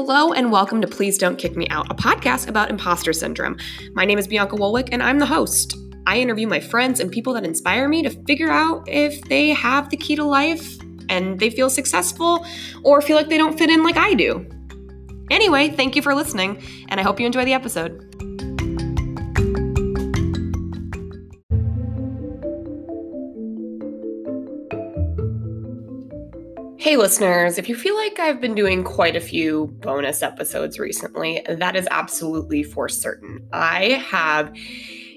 Hello and welcome to Please Don't Kick Me Out, a podcast about imposter syndrome. My name is Bianca Wolwick and I'm the host. I interview my friends and people that inspire me to figure out if they have the key to life and they feel successful or feel like they don't fit in like I do. Anyway, thank you for listening and I hope you enjoy the episode. Hey, listeners, if you feel like I've been doing quite a few bonus episodes recently, that is absolutely for certain. I have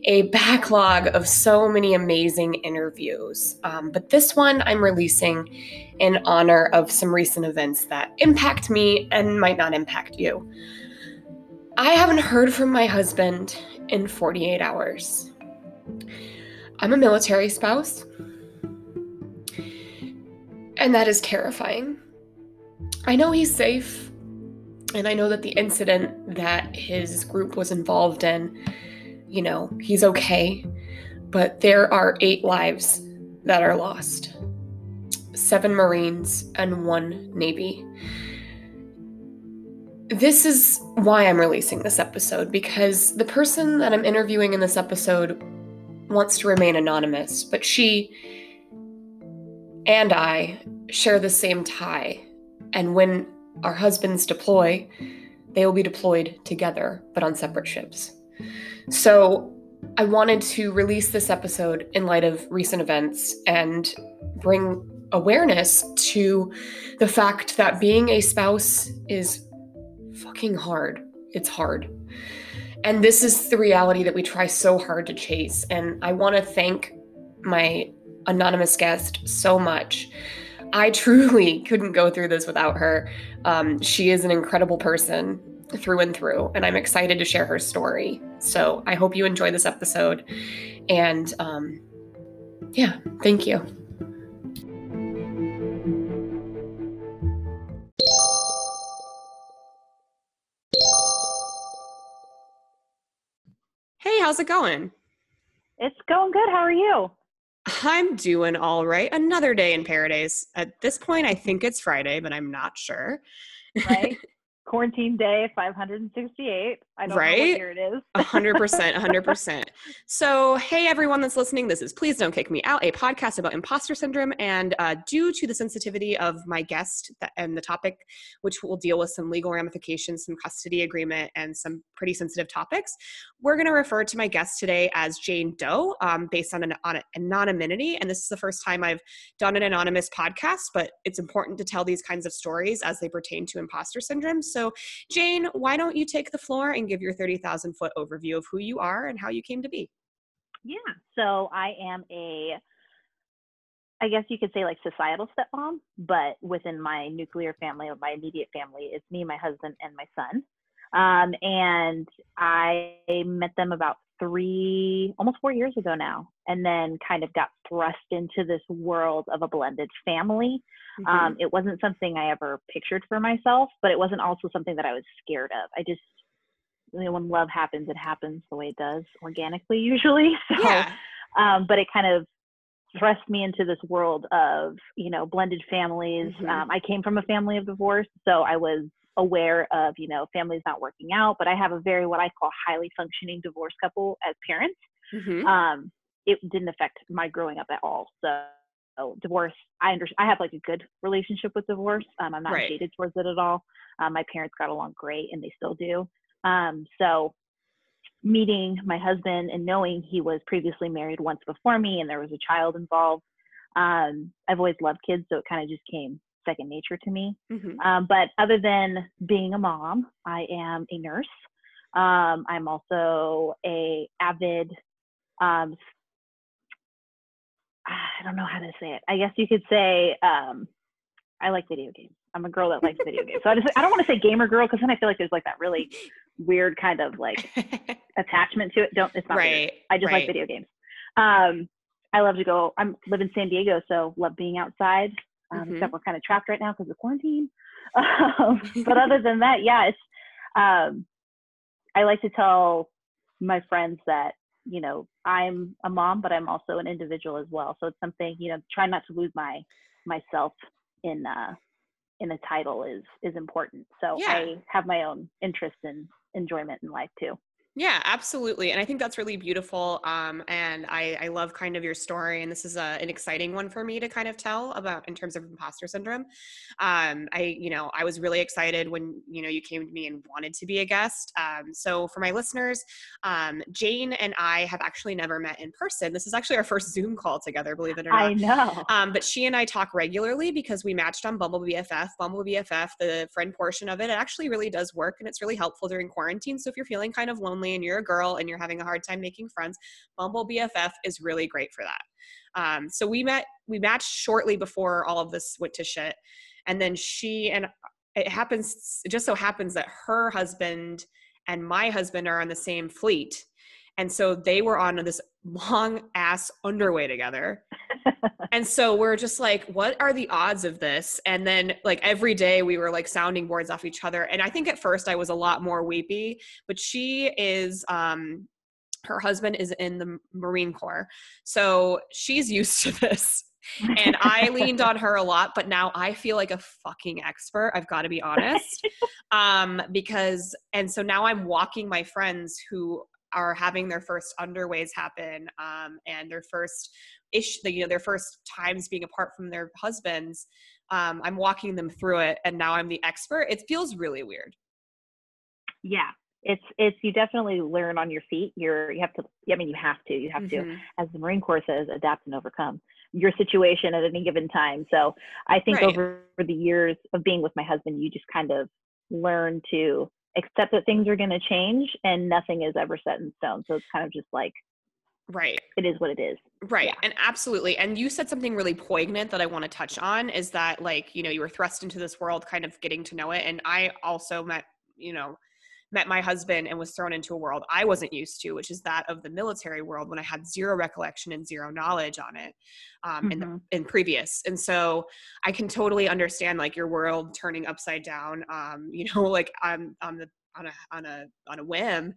a backlog of so many amazing interviews, um, but this one I'm releasing in honor of some recent events that impact me and might not impact you. I haven't heard from my husband in 48 hours. I'm a military spouse. And that is terrifying. I know he's safe, and I know that the incident that his group was involved in, you know, he's okay, but there are eight lives that are lost seven Marines and one Navy. This is why I'm releasing this episode because the person that I'm interviewing in this episode wants to remain anonymous, but she and I share the same tie. And when our husbands deploy, they will be deployed together, but on separate ships. So I wanted to release this episode in light of recent events and bring awareness to the fact that being a spouse is fucking hard. It's hard. And this is the reality that we try so hard to chase. And I want to thank my anonymous guest so much. I truly couldn't go through this without her. Um, she is an incredible person through and through, and I'm excited to share her story. So I hope you enjoy this episode. And um, yeah, thank you. Hey, how's it going? It's going good. How are you? I'm doing all right. Another day in paradise. At this point, I think it's Friday, but I'm not sure. Right. quarantine day 568 i don't right? know what year it is. 100% 100% so hey everyone that's listening this is please don't kick me out a podcast about imposter syndrome. And uh, due to the sensitivity of my guest and the topic which will deal with some legal ramifications some custody agreement and some pretty sensitive topics we're going to refer to my guest today as jane doe um, based on, an, on anonymity. And this is the first time i've done an anonymous podcast but it's important to tell these kinds of stories as they pertain to imposter syndrome. So so, Jane, why don't you take the floor and give your 30,000 foot overview of who you are and how you came to be? Yeah, so I am a, I guess you could say like societal stepmom, but within my nuclear family or my immediate family, it's me, my husband, and my son. Um, and I met them about three, almost four years ago now, and then kind of got thrust into this world of a blended family. Mm-hmm. Um, it wasn't something I ever pictured for myself, but it wasn't also something that I was scared of. I just, you know, when love happens, it happens the way it does organically usually. So, yeah. um, but it kind of thrust me into this world of, you know, blended families. Mm-hmm. Um, I came from a family of divorce, so I was aware of you know families not working out but i have a very what i call highly functioning divorce couple as parents mm-hmm. um, it didn't affect my growing up at all so, so divorce i under i have like a good relationship with divorce um, i'm not right. jaded towards it at all um, my parents got along great and they still do um, so meeting my husband and knowing he was previously married once before me and there was a child involved um, i've always loved kids so it kind of just came second nature to me. Mm-hmm. Um, but other than being a mom, I am a nurse. Um, I'm also a avid. Um, I don't know how to say it. I guess you could say um, I like video games. I'm a girl that likes video games. So I just I don't want to say gamer girl because then I feel like there's like that really weird kind of like attachment to it. Don't it's not right. Weird. I just right. like video games. Um, I love to go. I'm live in San Diego, so love being outside um, mm-hmm. except we're kind of trapped right now because of quarantine. Um, but other than that, yeah, it's. Um, I like to tell my friends that you know I'm a mom, but I'm also an individual as well. So it's something you know, try not to lose my myself in uh, in a title is is important. So Yeah. I have my own interest and enjoyment in life too. Yeah, absolutely. And I think that's really beautiful. Um, and I, I love kind of your story. And this is a, an exciting one for me to kind of tell about in terms of imposter syndrome. Um, I, you know, I was really excited when, you know, you came to me and wanted to be a guest. Um, so for my listeners, um, Jane and I have actually never met in person. This is actually our first Zoom call together, believe it or not. I know. Um, but she and I talk regularly because we matched on Bumble BFF. Bumble BFF, the friend portion of it, it actually really does work and it's really helpful during quarantine. So if you're feeling kind of lonely and you're a girl and you're having a hard time making friends, Bumble BFF is really great for that. Um, so we met, we matched shortly before all of this went to shit. And then she and it happens, it just so happens that her husband and my husband are on the same fleet. And so they were on this long ass underway together. And so we're just like what are the odds of this? And then like every day we were like sounding boards off each other. And i think at first i was a lot more weepy but she is um her husband is in the marine corps. So she's used to this. And i leaned on her a lot but now i feel like a fucking expert i've got to be honest. Um because and so now i'm walking my friends who are having their first underways happen um, and their first ish you know their first times being apart from their husbands um, i'm walking them through it and now i'm the expert it feels really weird yeah. It's it's you definitely learn on your feet. You're you have to I mean you have to. You have to Mhm. as the Marine Corps says, adapt and overcome your situation at any given time. So I think Right. over the years of being with my husband, you just kind of learn to accept that things are going to change and nothing is ever set in stone. So it's kind of just like right it is what it is. Right. Yeah. And absolutely. And you said something really poignant that I want to touch on is that, like, you know, you were thrust into this world kind of getting to know it. And I also met, you know, met my husband and was thrown into a world I wasn't used to, which is that of the military world when I had zero recollection and zero knowledge on it um, in, the, Mhm. in previous. And so I can totally understand like your world turning upside down, um, you know, like on, on the, on a, on a, on a whim.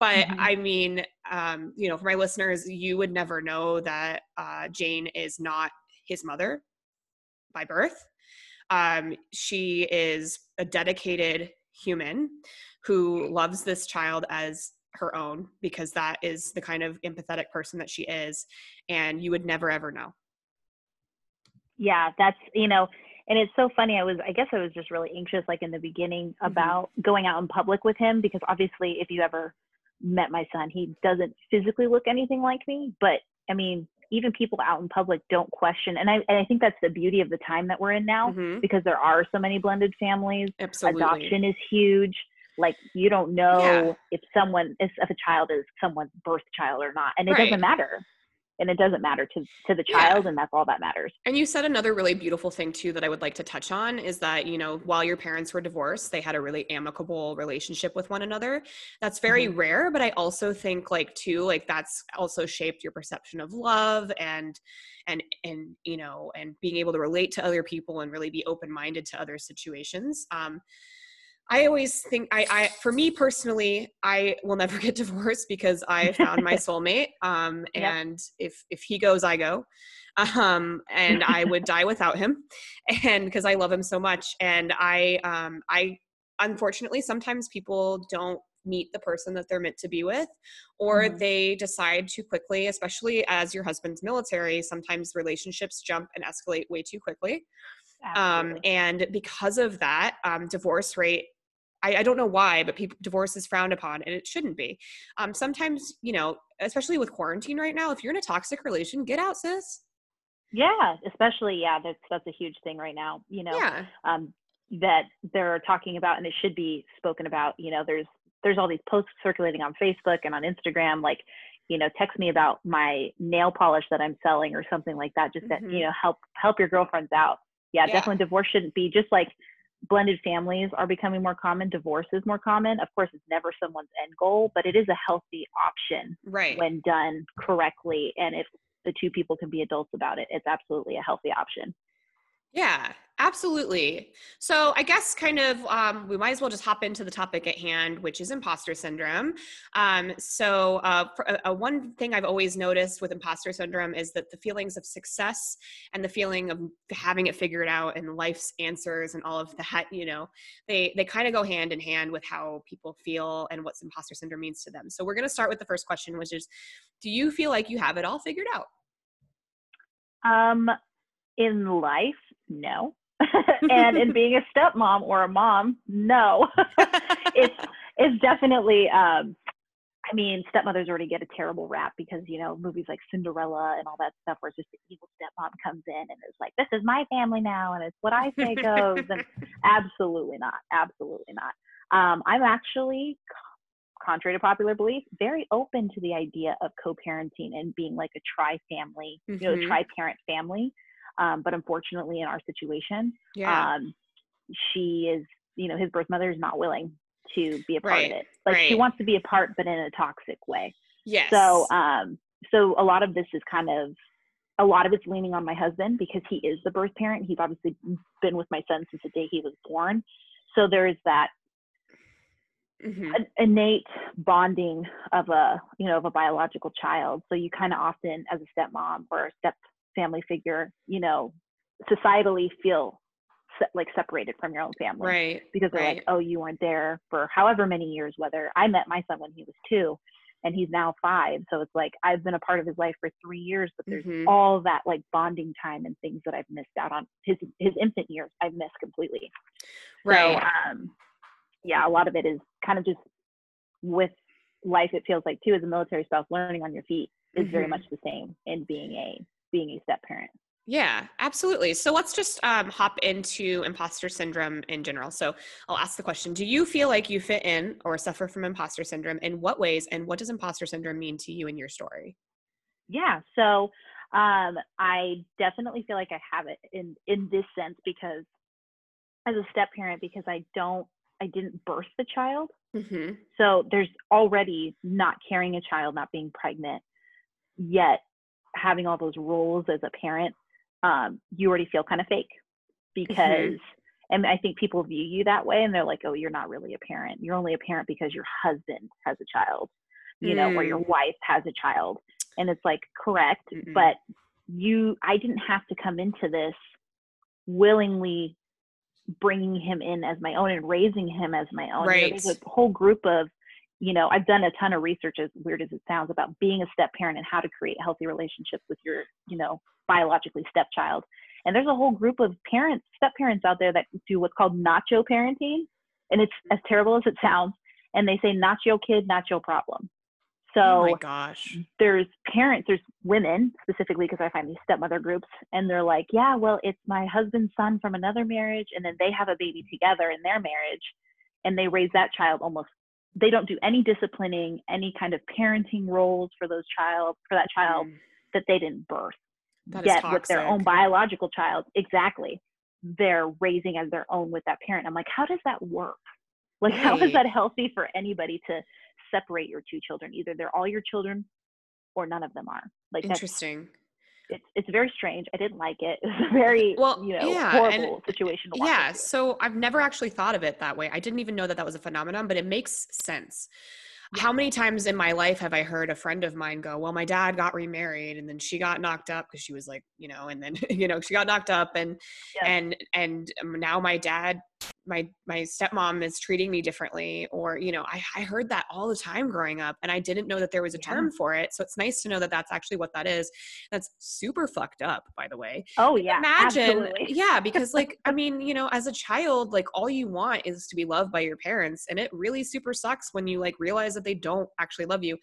But Mhm. I mean, um, you know, for my listeners, you would never know that uh, Jane is not his mother by birth. Um, she is a dedicated human who loves this child as her own because that is the kind of empathetic person that she is. And you would never ever know. yeah that's you know and it's so funny i was i guess i was just really anxious like in the beginning Mhm. about going out in public with him because obviously if you ever met my son he doesn't physically look anything like me but i mean even people out in public don't question and i and i think that's the beauty of the time that we're in now Mhm. because there are so many blended families Absolutely. adoption is huge like you don't know if someone if, if a child is someone's birth child or not and it Right. doesn't matter and it doesn't matter to to the Yeah. child and that's all that matters And you said another really beautiful thing too that I would like to touch on is that, you know, while your parents were divorced, they had a really amicable relationship with one another. That's very rare, but I also think like too like that's also shaped your perception of love and and and you know, and being able to relate to other people and really be open-minded to other situations. Um I always think I, I for me personally, I will never get divorced because I found my soulmate. Um, Yep. and if if he goes, I go. Um, and I would die without him, and because I love him so much. And I um I unfortunately sometimes people don't meet the person that they're meant to be with or Mhm. they decide too quickly especially as your husband's military sometimes relationships jump and escalate way too quickly um, and because of that um, divorce rate I, I don't know why but people divorce is frowned upon and it shouldn't be um, sometimes you know especially with quarantine right now if you're in a toxic relation get out sis yeah especially yeah that's that's a huge thing right now you know yeah um that they're talking about and it should be spoken about you know there's there's all these posts circulating on facebook and on instagram like you know text me about my nail polish that i'm selling or something like that just that Mhm. you know help help your girlfriends out yeah, Yeah. definitely divorce shouldn't be just like blended families are becoming more common divorce is more common. Of course it's never someone's end goal but it is a healthy option right. when done correctly and if the two people can be adults about it it's absolutely a healthy option. Yeah, absolutely. So I guess kind of um, we might as well just hop into the topic at hand, which is imposter syndrome. Um, so uh, uh, uh, one thing I've always noticed with imposter syndrome is that the feelings of success and the feeling of having it figured out and life's answers and all of that, you know, they they kind of go hand in hand with how people feel and what imposter syndrome means to them. So we're going to start with the first question, which is, do you feel like you have it all figured out? Um, in life, no. and in being a stepmom or a mom, no. it's it's definitely um I mean, stepmothers already get a terrible rap because, you know, movies like Cinderella and all that stuff where it's just the evil stepmom comes in and is like, This is my family now and it's what I say goes and absolutely not. Absolutely not. Um, I'm actually contrary to popular belief, very open to the idea of co-parenting and being like a tri-family, mm-hmm. you know, mm-hmm. tri-parent family. Um, but unfortunately, in our situation, yeah. um, she is, you know, his birth mother is not willing to be a part right. of it. Like right. she wants to be a part, but in a toxic way. Yes. So, um, so a lot of this is kind of, a lot of it's leaning on my husband because he is the birth parent. He's obviously been with my son since the day he was born. So there's that mm-hmm. innate bonding of a, you know, of a biological child. So you kind of often, as a stepmom or a step family figure, you know, societally feel se- like separated from your own family. Right. Because they're right. like, oh, you weren't there for however many years, whether I met my son when he was two and he's now five. So it's like I've been a part of his life for three years, but there's mm-hmm. all that like bonding time and things that I've missed out on. His his infant years I've missed completely. Right. So um yeah, a lot of it is kind of just with life it feels like too as a military spouse, learning on your feet is mm-hmm. very much the same in being a being a step parent. Yeah, absolutely. So let's just um, hop into imposter syndrome in general. So I'll ask the question Do you feel like you fit in or suffer from imposter syndrome? In what ways? And what does imposter syndrome mean to you in your story? Yeah, so um, I definitely feel like I have it in, in this sense because as a step parent, because I don't, I didn't birth the child. Mm-hmm. So there's already not carrying a child, not being pregnant, yet having all those roles as a parent, um, you already feel kind of fake mm-hmm. because, mm-hmm. and I think people view you that way and they're like, oh, you're not really a parent. You're only a parent because your husband has a child, you mm. know, or your mm. wife has a child. And it's like, correct, mm but you, I didn't have to come into this willingly bringing him in as my own and raising him as my own. Right. There's a whole group of you know, I've done a ton of research, as weird as it sounds, about being a step parent and how to create healthy relationships with your, you know, biologically stepchild. And there's a whole group of parents, step parents out there that do what's called nacho parenting. And it's as terrible as it sounds. And they say, not your kid, not your problem. So oh my gosh. there's parents, there's women specifically because I find these stepmother groups and they're like, yeah, well, it's my husband's son from another marriage. And then they have a baby together in their marriage and they raise that child almost they don't do any disciplining, any kind of parenting roles for those child for that child mm. that they didn't birth. That Yet with their own biological child, exactly, they're raising as their own with that parent. I'm like, how does that work? Like, right. how is that healthy for anybody to separate your two children? Either they're all your children, or none of them are. Like, interesting it's it's very strange. I didn't like it. It's a very well, you know yeah, horrible situation. yeah. So I've never actually thought of it that way. I didn't even know that that was a phenomenon, but it makes sense. How many times in my life have I heard a friend of mine go, "Well, my dad got remarried, and then she got knocked up because she was like, you know, and then you know she got knocked up, and yeah. and and now my dad my my stepmom is treating me differently or you know I, I heard that all the time growing up and i didn't know that there was a term for it. So it's nice to know that that's actually what that is. That's super fucked up by the way. Oh yeah imagine absolutely. yeah because like i mean you know as a child like all you want is to be loved by your parents and it really super sucks when you like realize that they don't actually love you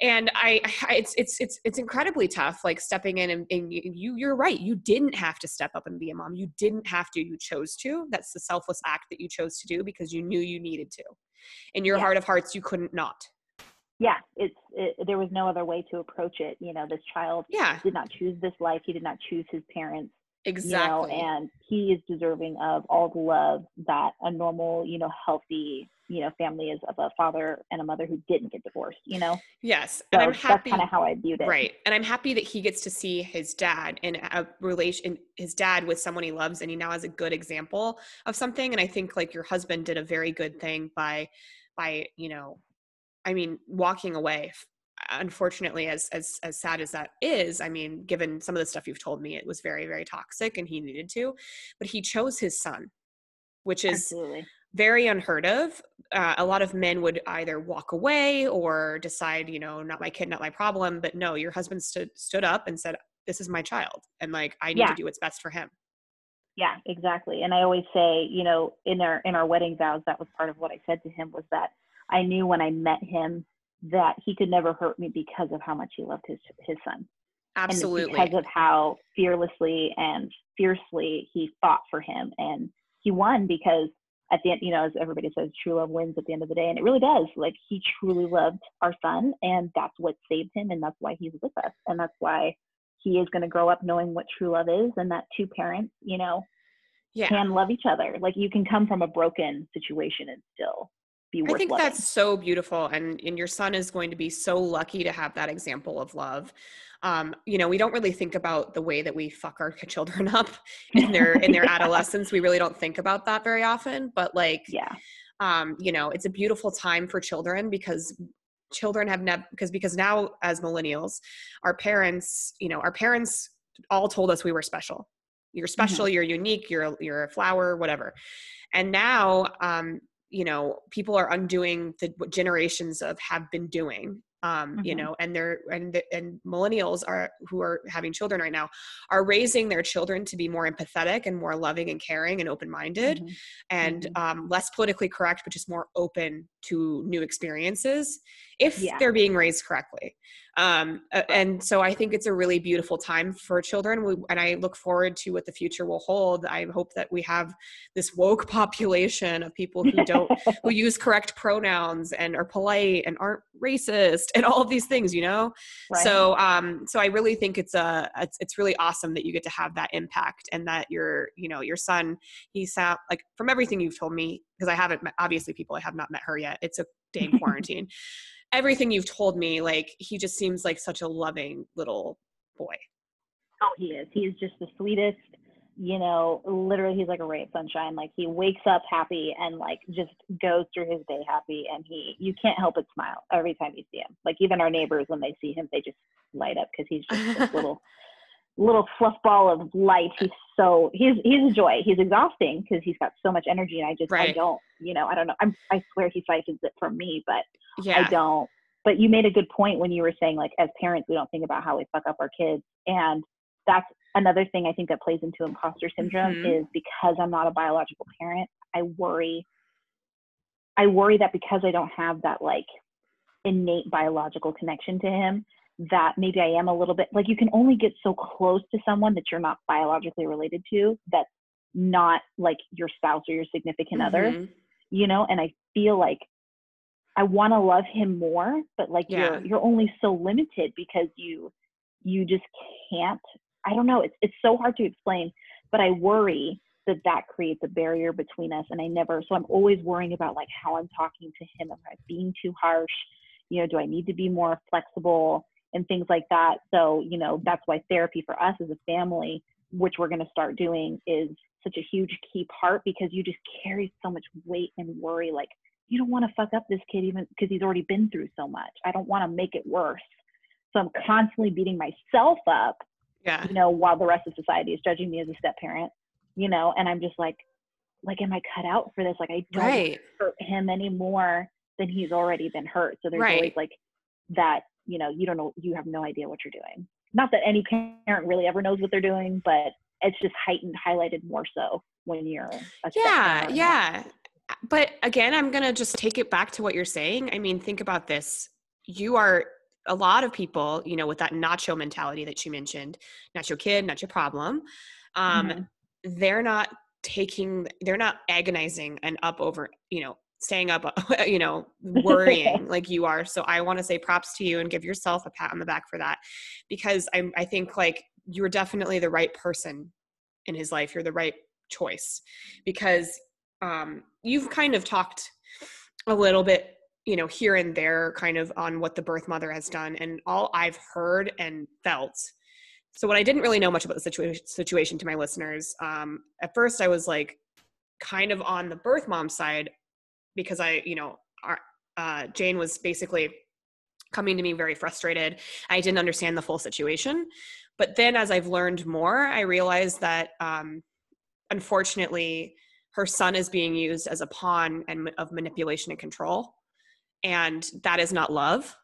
and I, I, it's it's it's it's incredibly tough like stepping in and, and, you you're right you didn't have to step up and be a mom. You didn't have to you chose to. That's the selfless act that you chose to do because you knew you needed to. In your yeah. heart of hearts you couldn't not. Yeah it's it, there was no other way to approach it. You know this child yeah. did not choose this life. He did not choose his parents Exactly. You know, and he is deserving of all the love that a normal, you know, healthy, you know, family is of a father and a mother who didn't get divorced, you know? Yes. So and I'm happy. That's kind of how I viewed it. Right. And I'm happy that he gets to see his dad in a relation, his dad with someone he loves, and he now has a good example of something. And I think like your husband did a very good thing by, by, you know, I mean, walking away unfortunately as as as sad as that is i mean given some of the stuff you've told me it was very very toxic and he needed to but he chose his son which is Absolutely. Very unheard of uh, a lot of men would either walk away or decide you know not my kid not my problem but no your husband stood stood up and said this is my child and like i need Yeah. to do what's best for him Yeah, exactly. And I always say, you know, in our in our wedding vows, that was part of what I said to him was that I knew when I met him that he could never hurt me because of how much he loved his his son. And absolutely because of how fearlessly and fiercely he fought for him. And he won because at the end, you know, as everybody says, true love wins at the end of the day. And it really does. Like he truly loved our son and that's what saved him and that's why he's with us. And that's why he is going to grow up knowing what true love is and that two parents, you know, yeah can love each other. Like you can come from a broken situation and still be worth I think loving. that's so beautiful, and and your son is going to be so lucky to have that example of love. Um, you know, we don't really think about the way that we fuck our children up in their in their Yeah. adolescence. We really don't think about that very often. But like, yeah. um, you know, it's a beautiful time for children because children have never because because now as millennials, our parents, you know, our parents all told us we were special. You're special. You're unique. You're you're a flower. Whatever. And now, um, you know, people are undoing the what generations of have been doing. Um, you Mhm. know, and they're and the- and millennials are who are having children right now are raising their children to be more empathetic and more loving and caring and open minded Mhm. and Mhm. um, less politically correct, but just more open to new experiences if Yeah. they're being raised correctly. Um, and so I think it's a really beautiful time for children, we, and I look forward to what the future will hold. I hope that we have this woke population of people who don't who use correct pronouns and are polite and aren't racist and all of these things, you know. Right. So, um, so I really think it's a it's, it's really awesome that you get to have that impact and that your you know your son he sound like from everything you've told me because I haven't met obviously people I have not met her yet. It's a day in quarantine. everything you've told me, like he just seems like such a loving little boy. Oh, he is. He is just the sweetest. You know, literally, he's like a ray of sunshine. Like he wakes up happy and like just goes through his day happy, and he you can't help but smile every time you see him. Like even our neighbors, when they see him, they just light up because he's just this little little fluff ball of light. He's so he's he's a joy. He's exhausting because he's got so much energy, and I just I don't. You know, I don't know. I'm, I swear he siphons it from me, but Yeah. I don't. But you made a good point when you were saying like as parents we don't think about how we fuck up our kids and that's another thing I think that plays into imposter syndrome Mhm. is because I'm not a biological parent, I worry I worry that because I don't have that like innate biological connection to him that maybe I am a little bit like you can only get so close to someone that you're not biologically related to that's not like your spouse or your significant other Mhm. you know and i feel like i want to love him more but like Yeah. you're you're only so limited because you you just can't i don't know it's it's so hard to explain but i worry that that creates a barrier between us and i never so i'm always worrying about like how i'm talking to him am i being too harsh you know do i need to be more flexible and things like that. So you know that's why therapy for us as a family which we're going to start doing is such a huge key part because you just carry so much weight and worry like you don't want to fuck up this kid even because he's already been through so much. I don't want to make it worse. So i'm constantly beating myself up Yeah. you know while the rest of society is judging me as a step parent you know and i'm just like like am i cut out for this? Like i don't Right. hurt him any more than he's already been hurt. So there's always like that you know you don't know you have no idea what you're doing not that any parent really ever knows what they're doing but it's just heightened highlighted more so when you're a Yeah. Yeah. But again, I'm going to just take it back to what you're saying. I mean, think about this. You are a lot of people, you know, with that nacho mentality that you mentioned, not your kid, not your problem. Um, Mhm. They're not taking, they're not agonizing and up over, you know, staying up, you know, worrying like you are. So I want to say props to you and give yourself a pat on the back for that because I, I think like you're definitely the right person in his life you're the right choice because um, you've kind of talked a little bit you know here and there kind of on what the birth mother has done and all i've heard and felt so what i didn't really know much about the situation situation to my listeners um, at first i was like kind of on the birth mom side because i you know our, uh, jane was basically coming to me very frustrated. I didn't understand the full situation. But then as i've learned more i realized that um, unfortunately her son is being used as a pawn and of manipulation and control. And that is not love.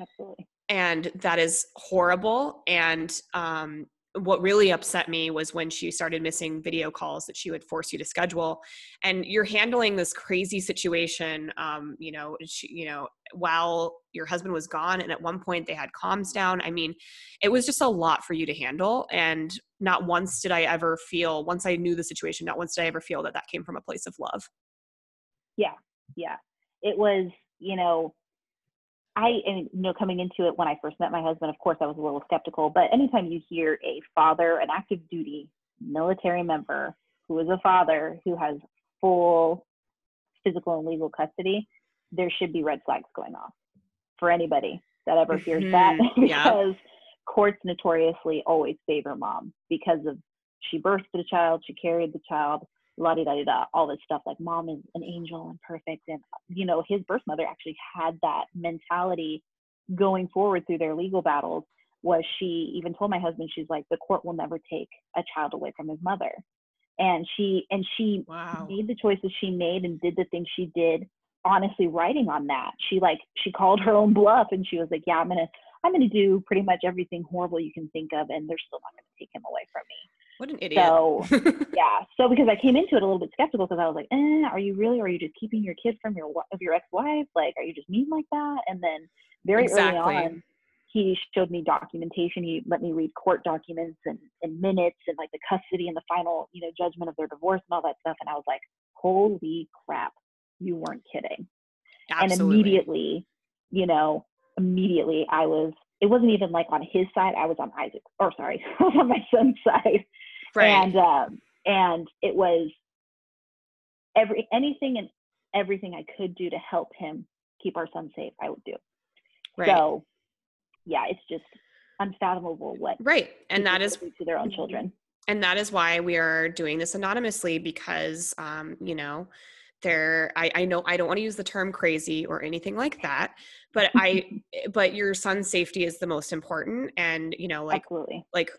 Absolutely. And that is horrible. And um, what really upset me was when she started missing video calls that she would force you to schedule. And you're handling this crazy situation um, you know she, you know while your husband was gone and at one point they had comms down i mean it was just a lot for you to handle. And not once did i ever feel once i knew the situation not once did i ever feel that that came from a place of love. Yeah yeah. It was you know I, you know, coming into it when I first met my husband, of course, I was a little skeptical. But anytime you hear a father, an active duty military member who is a father who has full physical and legal custody, there should be red flags going off for anybody that ever hears mm-hmm. that because yeah. courts notoriously always favor mom because of she birthed the child, she carried the child, la di da di da, all this stuff like mom is an angel and perfect. And, you know, his birth mother actually had that mentality going forward through their legal battles. Was she even told my husband, she's like, the court will never take a child away from his mother. And she and she wow. made the choices she made and did the things she did honestly writing on that. She like she called her own bluff and she was like, Yeah, I'm gonna I'm gonna do pretty much everything horrible you can think of and they're still not gonna take him away from me. What an idiot. So yeah. So because I came into it a little bit skeptical because I was like, eh, are you really? Are you just keeping your kid from your of your ex-wife? Like, are you just mean like that? And then very exactly. early on, he showed me documentation. He let me read court documents and, and minutes and like the custody and the final, you know, judgment of their divorce and all that stuff. And I was like, holy crap, you weren't kidding. Absolutely. And immediately, you know, immediately I was it wasn't even like on his side. I was on Isaac, or sorry, I was on my son's side. Right. And um, and it was every anything and everything I could do to help him keep our son safe, I would do. Right. So yeah, it's just unfathomable what right and that is to their own children and that is why we are doing this anonymously because um you know there I, I know i don't want to use the term crazy or anything like that but i but your son's safety is the most important and you know like Absolutely. like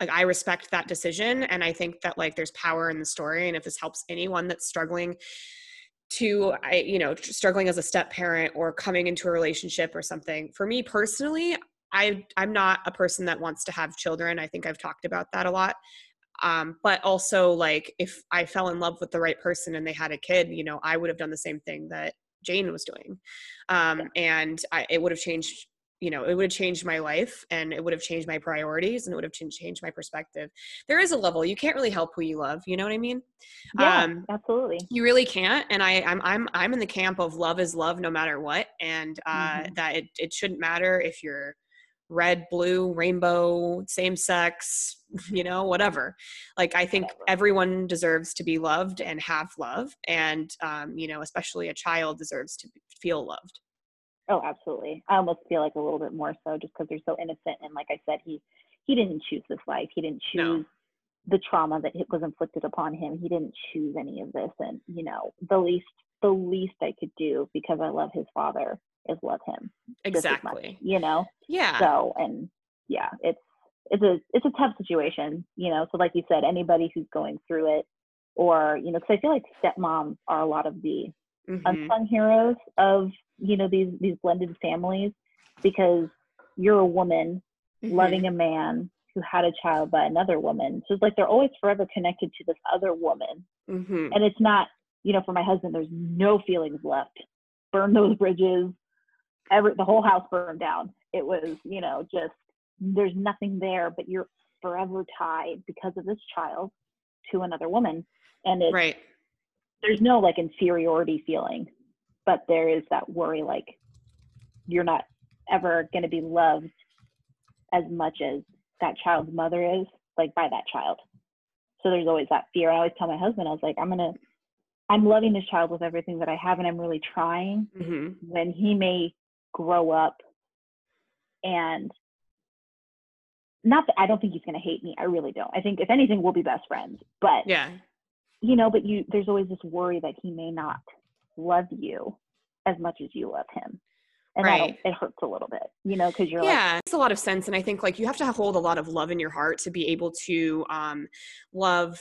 like i respect that decision and i think that like there's power in the story and if this helps anyone that's struggling to i you know struggling as a step parent or coming into a relationship or something for me personally i i'm not a person that wants to have children. I think i've talked about that a lot. Um, but also like if i fell in love with the right person and they had a kid you know i would have done the same thing that jane was doing. Um, and I, it would have changed you know it would have changed my life and it would have changed my priorities and it would have changed my perspective. There is a level you can't really help who you love you know what i mean? Yeah um, absolutely. you really can't and i i'm i'm i'm in the camp of love is love no matter what and uh mm-hmm. that it, it shouldn't matter if you're red blue rainbow same sex you know whatever. Like i think everyone deserves to be loved and have love and um you know especially a child deserves to feel loved Oh, absolutely. I almost feel like a little bit more so just because they're so innocent. And like I said, he he didn't choose this life. He didn't choose no. the trauma that was inflicted upon him. He didn't choose any of this. And you know, the least the least I could do because I love his father is love him. Exactly. Much, you know. Yeah. So and yeah, it's it's a it's a tough situation. You know. So like you said, anybody who's going through it, or you know, because I feel like stepmoms are a lot of the mm-hmm. unsung heroes of you know these these blended families because you're a woman mm-hmm. loving a man who had a child by another woman. So it's like they're always forever connected to this other woman. Mm-hmm. and it's not you know for my husband there's no feelings left. Burn those bridges. Every the whole house burned down. It was you know just there's nothing there but you're forever tied because of this child to another woman. And it's right there's no like inferiority feeling but there is that worry like you're not ever going to be loved as much as that child's mother is like by that child So there's always that fear. I always tell my husband, I was like, I'm gonna, I'm loving this child with everything that I have, and I'm really trying. hmm When he may grow up, and not that I don't think he's gonna hate me. I really don't. I think if anything, we'll be best friends. But Yeah. You know, but you there's always this worry that he may not love you as much as you love him. And Right. it hurts a little bit, you know, because you're yeah, it makes a lot of sense. And I think like you have to hold a lot of love in your heart to be able to um, love.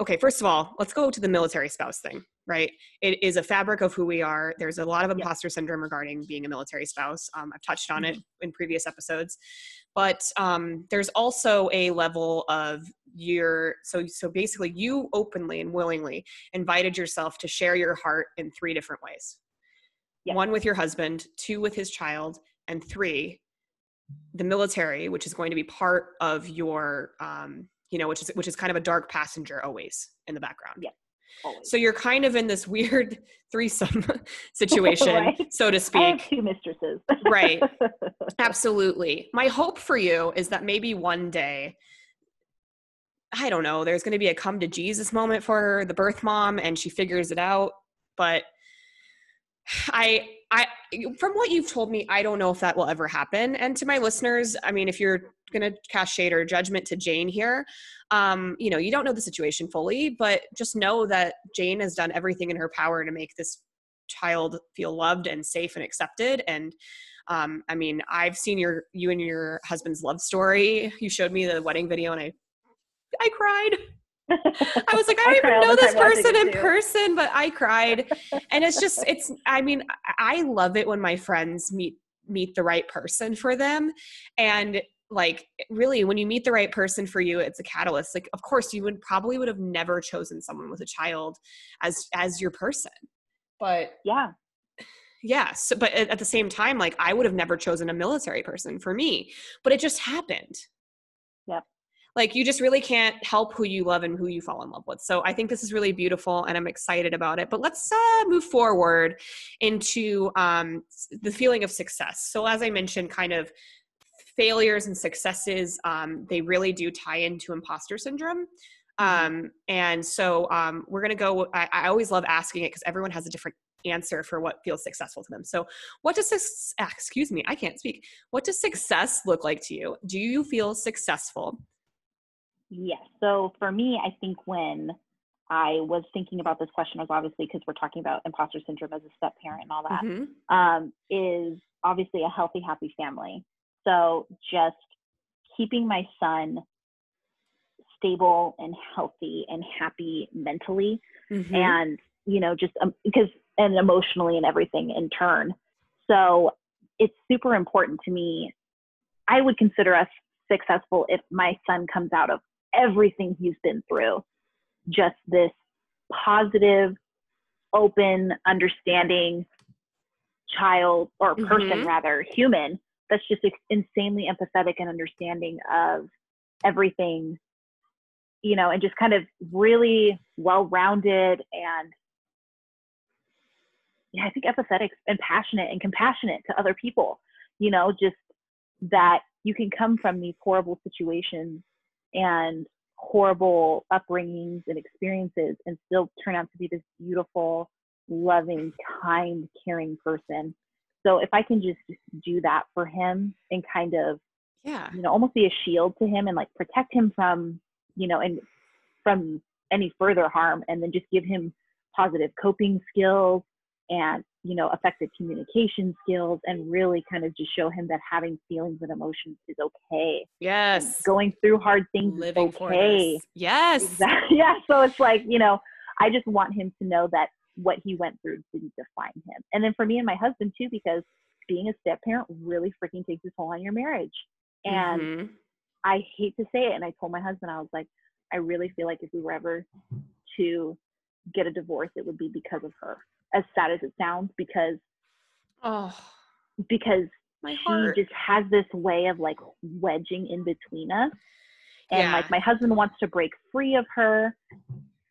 Okay, first of all, let's go to the military spouse thing, right? It is a fabric of who we are. There's a lot of imposter syndrome regarding being a military spouse. Um, I've touched on it Mm-hmm. in previous episodes, but um, there's also a level of your so so basically you openly and willingly invited yourself to share your heart in three different ways Yeah. one with your husband two with his child and three the military which is going to be part of your um you know which is which is kind of a dark passenger always in the background Yeah. always. so you're kind of in this weird threesome situation Right. so to speak two mistresses. right absolutely my hope for you is that maybe one day i don't know there's going to be a come to jesus moment for her the birth mom and she figures it out but i i from what you've told me i don't know if that will ever happen and to my listeners i mean if you're going to cast shade or judgment to jane here um you know you don't know the situation fully but just know that jane has done everything in her power to make this child feel loved and safe and accepted and um, I mean, I've seen your you and your husband's love story. You showed me the wedding video, and I, I cried. I was like, I don't cry even know this person in too. person, but I cried. And it's just, it's. I mean, I I love it when my friends meet meet the right person for them, and like really when you meet the right person for you it's a catalyst like of course you would probably would have never chosen someone with a child as as your person but yeah. yes but at, the same time like i would have never chosen a military person for me but it just happened. Like you just really can't help who you love and who you fall in love with. So i think this is really beautiful and i'm excited about it. But let's uh, move forward into um, the feeling of success. So as i mentioned kind of failures and successes um, they really do tie into imposter syndrome. Um, and so um, we're going to go I, I always love asking it because everyone has a different answer for what feels successful to them. So what does this excuse me i can't speak. What does success look like to you? Do you feel successful Yes. So for me, I think when I was thinking about this question, was obviously because we're talking about imposter syndrome as a step parent and all that, Mhm. um, is obviously a healthy, happy family. So just keeping my son stable and healthy and happy mentally Mhm. and you know just um, because and emotionally and everything in turn so it's super important to me i would consider us successful if my son comes out of everything he's been through just this positive open understanding child or person Mhm. rather human that's just insanely empathetic and understanding of everything you know and just kind of really well rounded and yeah i think empathetic and passionate and compassionate to other people you know just that you can come from these horrible situations and horrible upbringings and experiences and still turn out to be this beautiful loving kind caring person. So if i can just do that for him and kind of yeah. you know almost be a shield to him and like protect him from you know and from any further harm and then just give him positive coping skills and you know effective communication skills and really kind of just show him that having feelings and emotions is okay. And yes. going through hard things living is okay yes. Exactly yeah so it's like you know i just want him to know that what he went through didn't define him. And then for me and my husband too because being a step parent really freaking takes a toll on your marriage. And Mhm. I hate to say it, and I told my husband, I was like, I really feel like if we were ever to get a divorce, it would be because of her. As sad as it sounds, because oh because my she heart just has this way of like wedging in between us. And Yeah. like my husband wants to break free of her.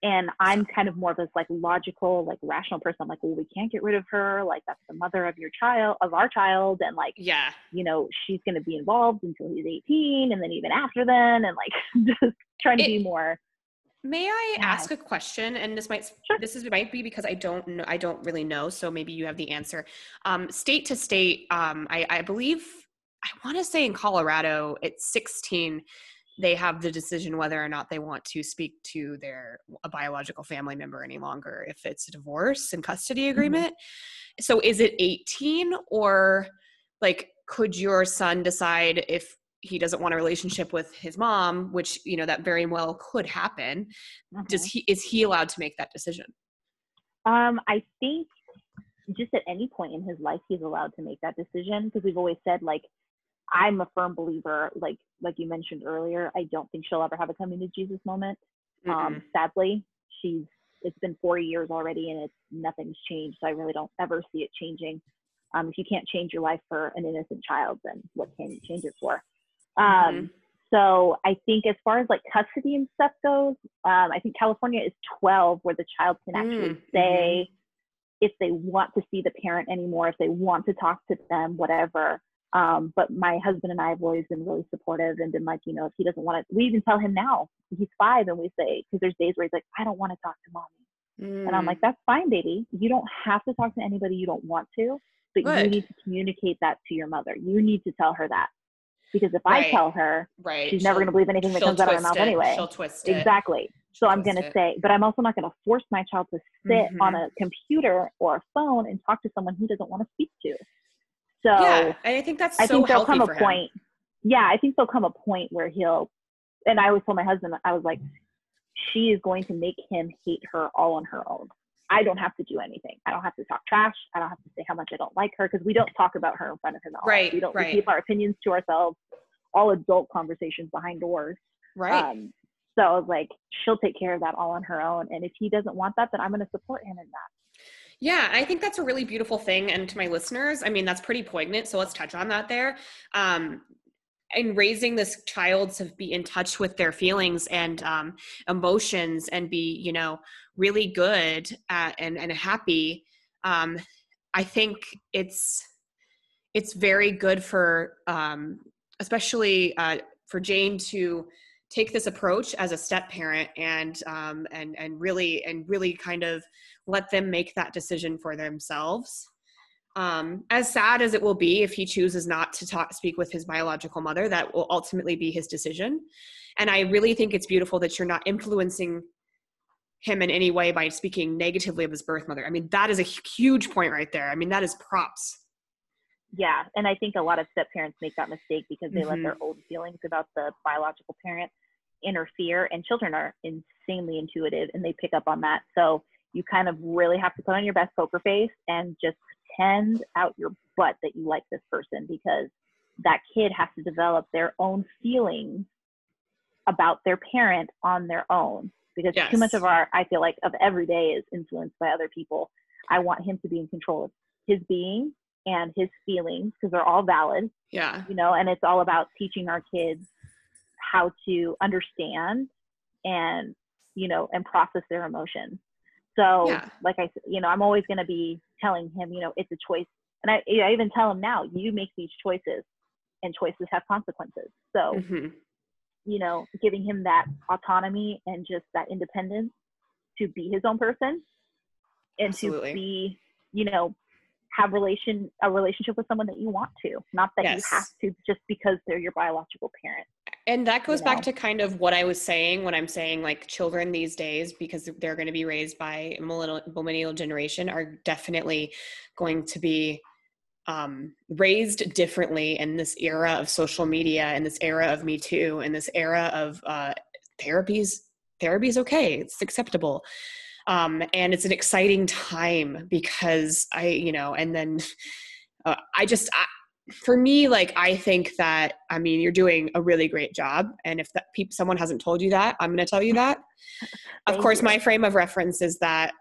And I'm kind of more of this like logical, like rational person. I'm like, well, we can't get rid of her. Like that's the mother of your child, of our child. And like, yeah you know, she's going to be involved until he's 18 and then even after then. And like just trying to It- be more May I ask a question? And this might sure. this is might be because I don't know I don't really know, so maybe you have the answer. Um, state to state, um, I, I believe I want to say in Colorado, it's 16 they have the decision whether or not they want to speak to their a biological family member any longer if it's a divorce and custody mm-hmm. agreement. Mm-hmm. So is it 18 or like could your son decide if he doesn't want a relationship with his mom which you know that very well could happen. Mm-hmm. does he is he allowed to make that decision? Um i think just at any point in his life he's allowed to make that decision because we've always said like i'm a firm believer like like you mentioned earlier i don't think she'll ever have a coming to jesus moment. Mm um sadly she's it's been four years already and it's nothing's changed so i really don't ever see it changing. Um, if you can't change your life for an innocent child then what can you change it for um, mm-hmm. So I think as far as like custody and stuff goes, um, I think California is 12 where the child can actually mm-hmm. say if they want to see the parent anymore, if they want to talk to them, whatever. Um, but my husband and I have always been really supportive and been like, you know, if he doesn't want to, we even tell him now, he's five, and we say, because there's days where he's like, I don't want to talk to mommy. Mm. And I'm like, mm. that's fine, baby. You don't have to talk to anybody you don't want to, but Good. you need to communicate that to your mother. You need to tell her that because if right. I tell her, right, she's never going to believe anything that comes out of her mouth it. anyway. She'll twist it. Exactly. So I'm going to say, but I'm also not going to force my child to sit mm-hmm. on a computer or a phone and talk to someone he doesn't want to speak to. So yeah, I think that's. I think there'll come a him. point. Yeah, I think there'll come a point where he'll. And I always told my husband, I was like, she is going to make him hate her all on her own. I don't have to do anything. I don't have to talk trash. I don't have to say how much I don't like her because we don't talk about her in front of him at all. Right. We don't right. we keep our opinions to ourselves. All adult conversations behind doors. Right. Um, so I was like, she'll take care of that all on her own. And if he doesn't want that, then I'm going to support him in that. Yeah, I think that's a really beautiful thing. And to my listeners, I mean, that's pretty poignant. So let's touch on that there. Um, in raising this child to be in touch with their feelings and um, emotions and be you know really good at, and and happy um, i think it's it's very good for um, especially uh, for jane to take this approach as a step parent and um, and and really and really kind of let them make that decision for themselves um, as sad as it will be if he chooses not to talk speak with his biological mother that will ultimately be his decision. And i really think it's beautiful that you're not influencing him in any way by speaking negatively of his birth mother. I mean that is a huge point right there. I mean that is props. Yeah and i think a lot of step parents make that mistake because they mm-hmm. let their old feelings about the biological parent interfere and children are insanely intuitive and they pick up on that. So you kind of really have to put on your best poker face and just out your butt that you like this person because that kid has to develop their own feelings about their parent on their own because yes. too much of our i feel like of every day is influenced by other people i want him to be in control of his being and his feelings because they're all valid yeah you know and it's all about teaching our kids how to understand and you know and process their emotions so, yeah. like I said, you know, I'm always going to be telling him, you know, it's a choice. And I, I even tell him now, you make these choices and choices have consequences. So, mm-hmm. you know, giving him that autonomy and just that independence to be his own person and Absolutely. to be, you know, have relation a relationship with someone that you want to, not that yes. you have to just because they're your biological parent. And that goes you know? back to kind of what I was saying when I'm saying like children these days, because they're going to be raised by millennial, millennial generation, are definitely going to be um, raised differently in this era of social media, in this era of Me Too, in this era of uh, therapies. Therapy is okay; it's acceptable, um, and it's an exciting time because I, you know, and then uh, I just. I, for me like i think that i mean you're doing a really great job and if that pe- someone hasn't told you that i'm going to tell you that. Of course you. my frame of reference is that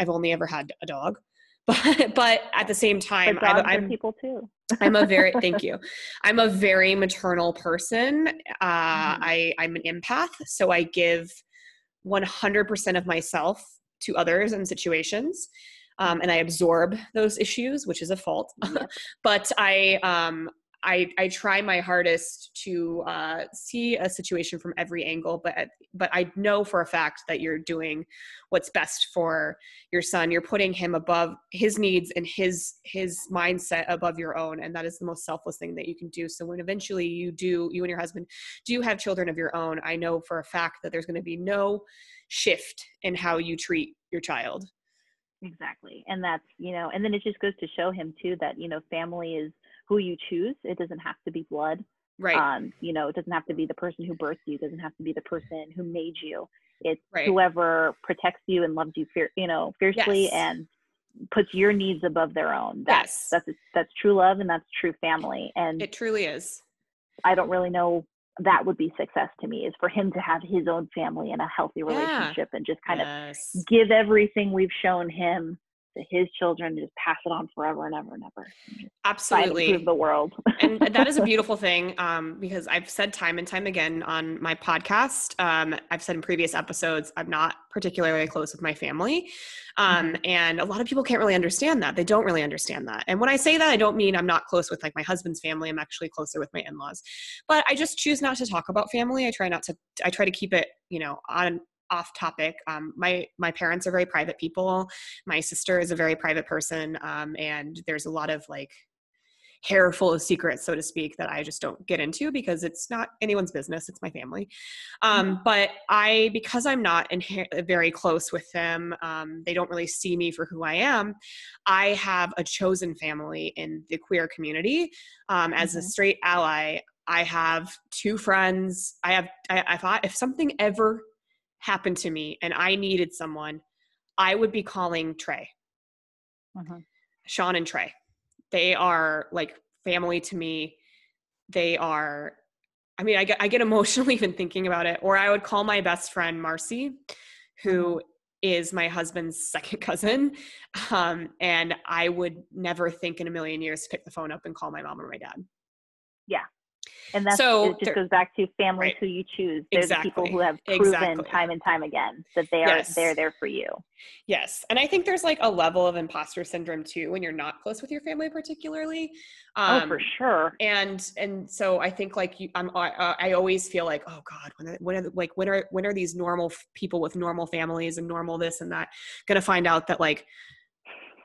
i've only ever had a dog but but at the same time I'm, I'm people too. I'm a very thank you. I'm a very maternal person. Uh, mm-hmm. i i'm an empath so i give 100% of myself to others and situations um, and I absorb those issues, which is a fault. but I, um, I, I try my hardest to uh, see a situation from every angle, but but I know for a fact that you're doing what's best for your son. You're putting him above his needs and his his mindset above your own, and that is the most selfless thing that you can do. So when eventually you do, you and your husband do have children of your own, I know for a fact that there's going to be no shift in how you treat your child. Exactly, and that's you know, and then it just goes to show him too that you know family is who you choose. It doesn't have to be blood. Right. Um, you know, it doesn't have to be the person who birthed you. It doesn't have to be the person who made you. It's Right. whoever protects you and loves you, fear, you know, fiercely Yes. and puts your needs above their own. That's Yes. that's that's true love and that's true family. And It truly is. I don't really know that would be success to me is for him to have his own family and a healthy relationship and just kind yes. of give everything we've shown him to his children, just pass it on forever and ever and ever. and just try to Absolutely. the world. and that is a beautiful thing um, because I've said time and time again on my podcast. Um, I've said in previous episodes, I'm not particularly close with my family. Um, And a lot of people can't really understand that. They don't really understand that. And when I say that, I don't mean I'm not close with like my husband's family. I'm actually closer with my in laws. But I just choose not to talk about family. I try not to, I try to keep it, you know, on off topic um, my my parents are very private people my sister is a very private person um, and there's a lot of like hair full of secrets, so to speak, that I just don't get into because it's not anyone's business. It's my family. Um, but I, because I'm not inher- very close with them, um, they don't really see me for who I am. I have a chosen family in the queer community. Um, as a Mhm. straight ally, I have two friends. I have, I, I thought if something ever happened to me and I needed someone, I would be calling Trey. Mhm. Sean and Trey. They are like family to me. They are, I mean, I get, I get emotional even thinking about it. Or I would call my best friend Marcy, who is my husband's second cousin. Um, and I would never think in a million years to pick the phone up and call my mom or my dad. And that's So it just goes back to family right. who you choose. They're the people who have proven Exactly. time and time again that they are Yes. they're there for you. Yes. And I think there's like a level of imposter syndrome too when you're not close with your family, particularly. oh, for Um, sure. and and so i think like you i'm i, uh, I always feel like oh god when are, when are the- like when are when are these normal f- people with normal families and normal this and that gonna find out that like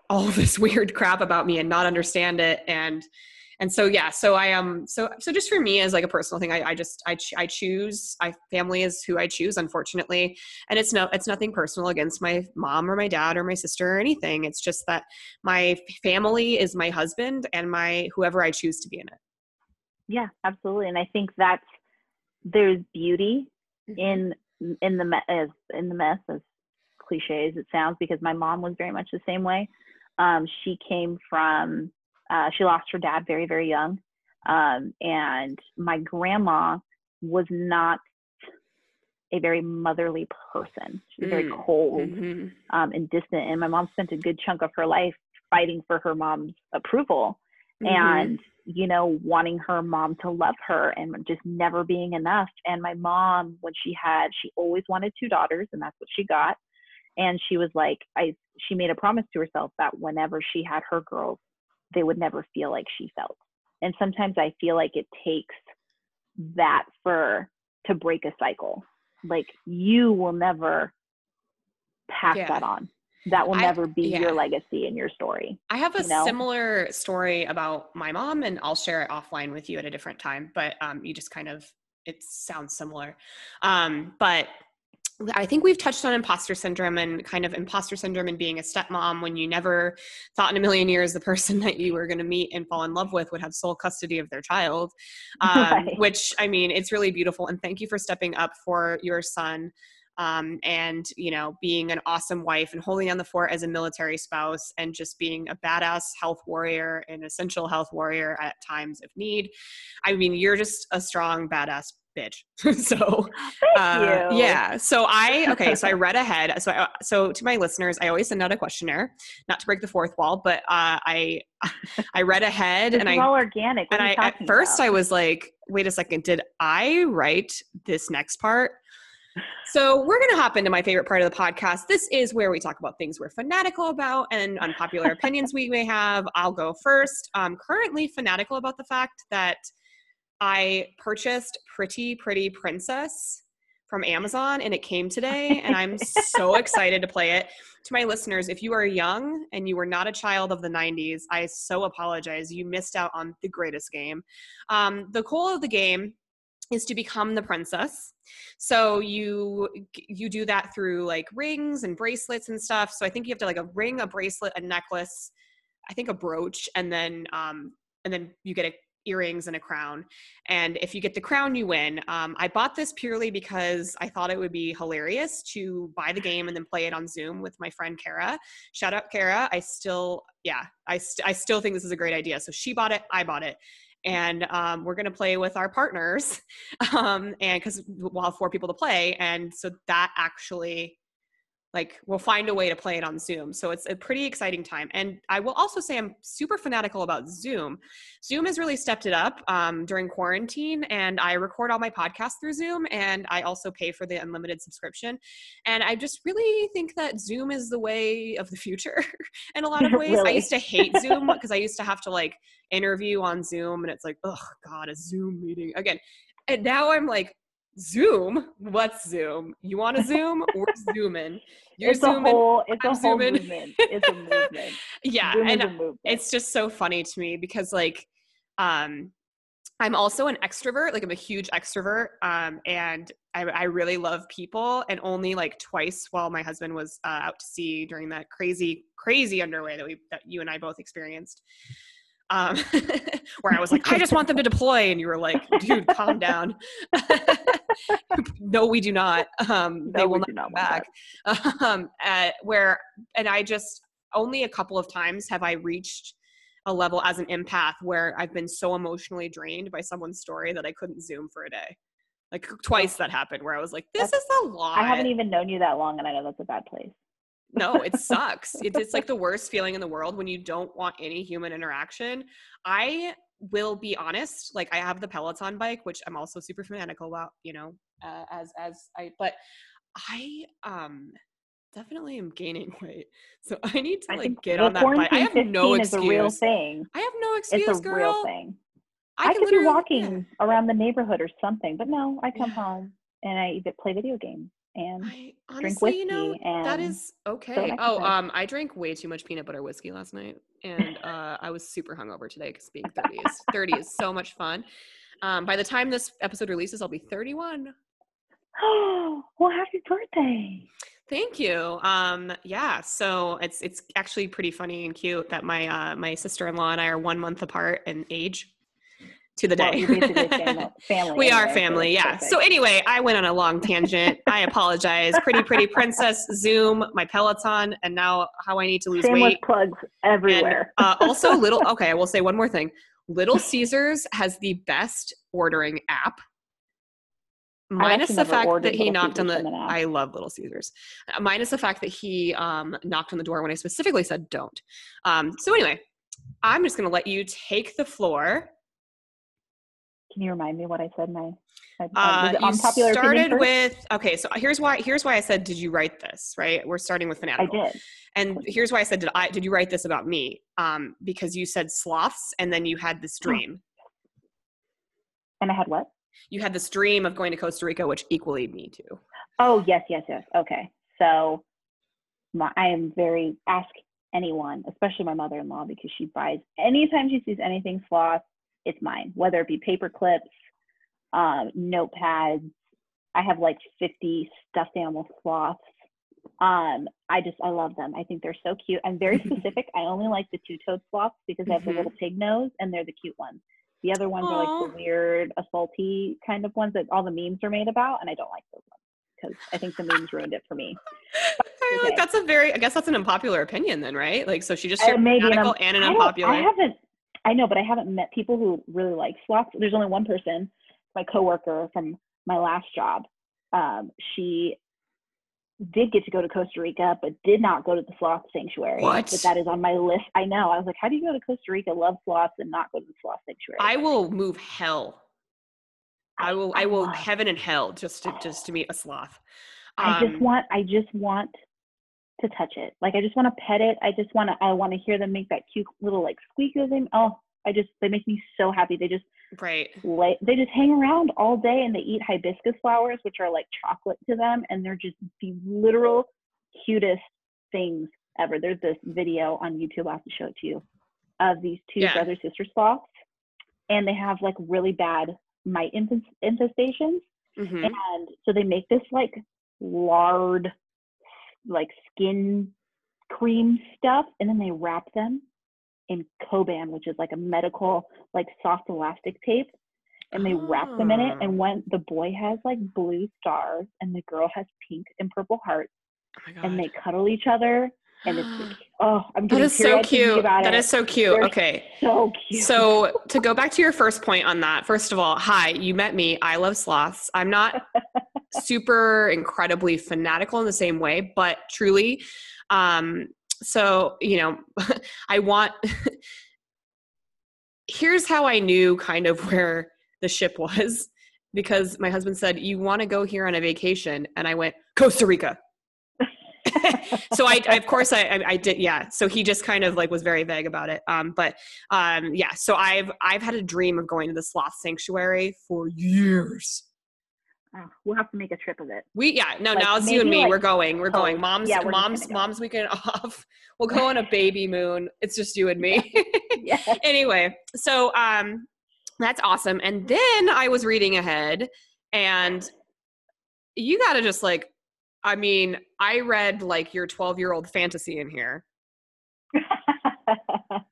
all this weird crap about me and not understand it and and so yeah so i am so so just for me as like a personal thing i, I just I, ch- I choose i family is who i choose unfortunately and it's no it's nothing personal against my mom or my dad or my sister or anything it's just that my family is my husband and my whoever i choose to be in it Yeah, absolutely. And I think that's there's beauty Mm-hmm. in in the me- as in the mess as cliche as it sounds because my mom was very much the same way. Um, she came from uh, she lost her dad very very young, um, and my grandma was not a very motherly person. She was very Mm. cold Mhm. um, and distant. And my mom spent a good chunk of her life fighting for her mom's approval Mhm. and you know wanting her mom to love her and just never being enough and my mom when she had she always wanted two daughters and that's what she got and she was like i she made a promise to herself that whenever she had her girls they would never feel like she felt and sometimes i feel like it takes that for to break a cycle like you will never pass Yeah. that on that will I- never be yeah. your legacy and your story I have a you know? similar story about my mom, and I'll share it offline with you at a different time. But um, you just kind of it sounds similar. Um, but I think we've touched on imposter syndrome and kind of imposter syndrome and being a stepmom when you never thought in a million years the person that you were going to meet and fall in love with would have sole custody of their child. Um, Right. Which I mean, it's really beautiful. And thank you for stepping up for your son um, and you know being an awesome wife and holding down the fort as a military spouse and just being a badass health warrior an essential health warrior at times of need i mean you're just a strong badass bitch so Thank uh, you. yeah so i okay so i read ahead so I, so to my listeners i always send out a questionnaire not to break the fourth wall but uh, i i read ahead This and i all organic. What and I at first about? I was like, wait a second, did I write this next part? So, we're going to hop into my favorite part of the podcast. This is where we talk about things we're fanatical about and unpopular opinions we may have. I'll go first. I'm currently fanatical about the fact that I purchased Pretty Pretty Princess from Amazon and it came today and I'm so excited to play it. To my listeners, if you are young and you were not a child of the 90s, I so apologize. You missed out on the greatest game. Um, the goal of the game is to become the princess so you you do that through like rings and bracelets and stuff so i think you have to like a ring a bracelet a necklace i think a brooch and then um and then you get a earrings and a crown. And if you get the crown, you win. Um, I bought this purely because I thought it would be hilarious to buy the game and then play it on Zoom with my friend Kara. Shout out Kara. I still, yeah, I, st- I still think this is a great idea. So she bought it, I bought it. And um, we're going to play with our partners, um, and because we'll have four people to play, and so that actually like we'll find a way to play it on zoom. So it's a pretty exciting time. And i will also say i'm super fanatical about zoom. Zoom has really stepped it up um, during quarantine and i record all my podcasts through zoom and i also pay for the unlimited subscription. And i just really think that zoom is the way of the future in a lot of ways. Really? i used to hate zoom because i used to have to like interview on zoom and it's like oh god a zoom meeting. Again and now i'm like Zoom? What's Zoom? You want to Zoom? We're zooming. You're it's zooming. A whole, it's I'm a whole zooming. movement. It's a movement. yeah, Zoom and movement. it's just so funny to me because like, um, I'm also an extrovert. Like I'm a huge extrovert, um, and I, I really love people. And only like twice while my husband was uh, out to sea during that crazy, crazy underway that we that you and I both experienced um, where I was like, I just want them to deploy, and you were like, dude, calm down. no, we do not. Um, no, they will not come back. Um, uh, where, and I just only a couple of times have I reached a level as an empath where I've been so emotionally drained by someone's story that I couldn't zoom for a day. Like twice that happened where I was like, this that's, is a lot. I haven't even known you that long, and I know that's a bad place no, it sucks. it, it's like the worst feeling in the world when you don't want any human interaction. I will be honest, like I have the Peloton bike, which I'm also super fanatical about, you know, uh, as as I but I um definitely am gaining weight. So I need to like get on that bike. I have no excuse. Is a real thing. I have no excuse, it's a girl. real thing. I, I could be walking yeah. around the neighborhood or something, but no, I come yeah. home and I play video games and I, honestly, drink whiskey. You know, that is okay. Oh, um, I drank way too much peanut butter whiskey last night, and uh, I was super hungover today because being 30 is 30 is so much fun. Um, by the time this episode releases, I'll be 31. Oh, well, happy birthday! Thank you. Um, yeah, so it's it's actually pretty funny and cute that my uh, my sister in law and I are one month apart in age to the day. Well, family, we are family, yeah. Perfect. So anyway, I went on a long tangent. I apologize. Pretty Pretty Princess, Zoom, my Peloton, and now how I need to lose Shameless weight. plugs everywhere. And, uh, also, little. Okay, I will say one more thing. Little Caesars has the best ordering app. Minus the fact that he knocked Caesars on the, I love Little Caesars. Uh, minus the fact that he um, knocked on the door when I specifically said don't. Um, so anyway, I'm just going to let you take the floor can you remind me what I said? My, my uh, you started with okay. So here's why. Here's why I said, did you write this? Right. We're starting with fanatical. I did. And here's why I said, did I? Did you write this about me? Um, because you said sloths, and then you had this dream. And I had what? You had this dream of going to Costa Rica, which equally me too. Oh yes, yes, yes. Okay. So my, I am very ask anyone, especially my mother-in-law, because she buys anytime she sees anything sloth, it's mine, whether it be paper clips, um, notepads. I have like 50 stuffed animal sloths. Um, I just, I love them. I think they're so cute. I'm very specific. I only like the two toed sloths because they have mm-hmm. the little pig nose and they're the cute ones. The other ones Aww. are like the weird, assaulty kind of ones that all the memes are made about, and I don't like those ones because I think the memes ruined it for me. Okay. Like that's a very, I guess that's an unpopular opinion then, right? Like, so she just shared uh, maybe an, um, and an unpopular. I haven't, I know, but I haven't met people who really like sloths. There's only one person, my coworker from my last job. Um, she did get to go to Costa Rica, but did not go to the sloth sanctuary. What? But that is on my list. I know. I was like, how do you go to Costa Rica, love sloths, and not go to the sloth sanctuary? I will move hell I will I, I will love- heaven and hell just to just to meet a sloth. I just Um, want I just want to touch it. Like I just want to pet it. I just want to I want to hear them make that cute little like squeak of them. Oh, I just they make me so happy. They just right. lay they just hang around all day and they eat hibiscus flowers which are like chocolate to them and they're just the literal cutest things ever. There's this video on YouTube, I'll have to show it to you, of these two Yeah. brother sister sloths and they have like really bad mite infest- infestations Mhm. and so they make this like lard like skin cream stuff and then they wrap them in coban which is like a medical like soft elastic tape and they wrap them in it Ah. and when the boy has like blue stars and the girl has pink and purple hearts Oh and they cuddle each other and it's like, oh i'm that is so cute. That it. is so cute. They're Okay. so cute So to go back to your first point on that, first of all, hi, you met me. I love sloths. I'm not super incredibly fanatical in the same way, but truly, um, so you know, I want. here's how I knew kind of where the ship was because my husband said, "You want to go here on a vacation?" And I went, "Costa Rica." so I, I of course I, I I did yeah. So he just kind of like was very vague about it. Um but um yeah. So I've I've had a dream of going to the sloth sanctuary for years. Oh, we'll have to make a trip of it. We yeah. No Like, now it's you and me. like, we're going we're going. Oh, mom's yeah, mom's go. mom's weekend off. We'll go on a baby moon. It's just you and me. Yeah. Anyway, so um that's awesome. And then I was reading ahead and you got to just like I mean, I read like your 12-year-old fantasy in here.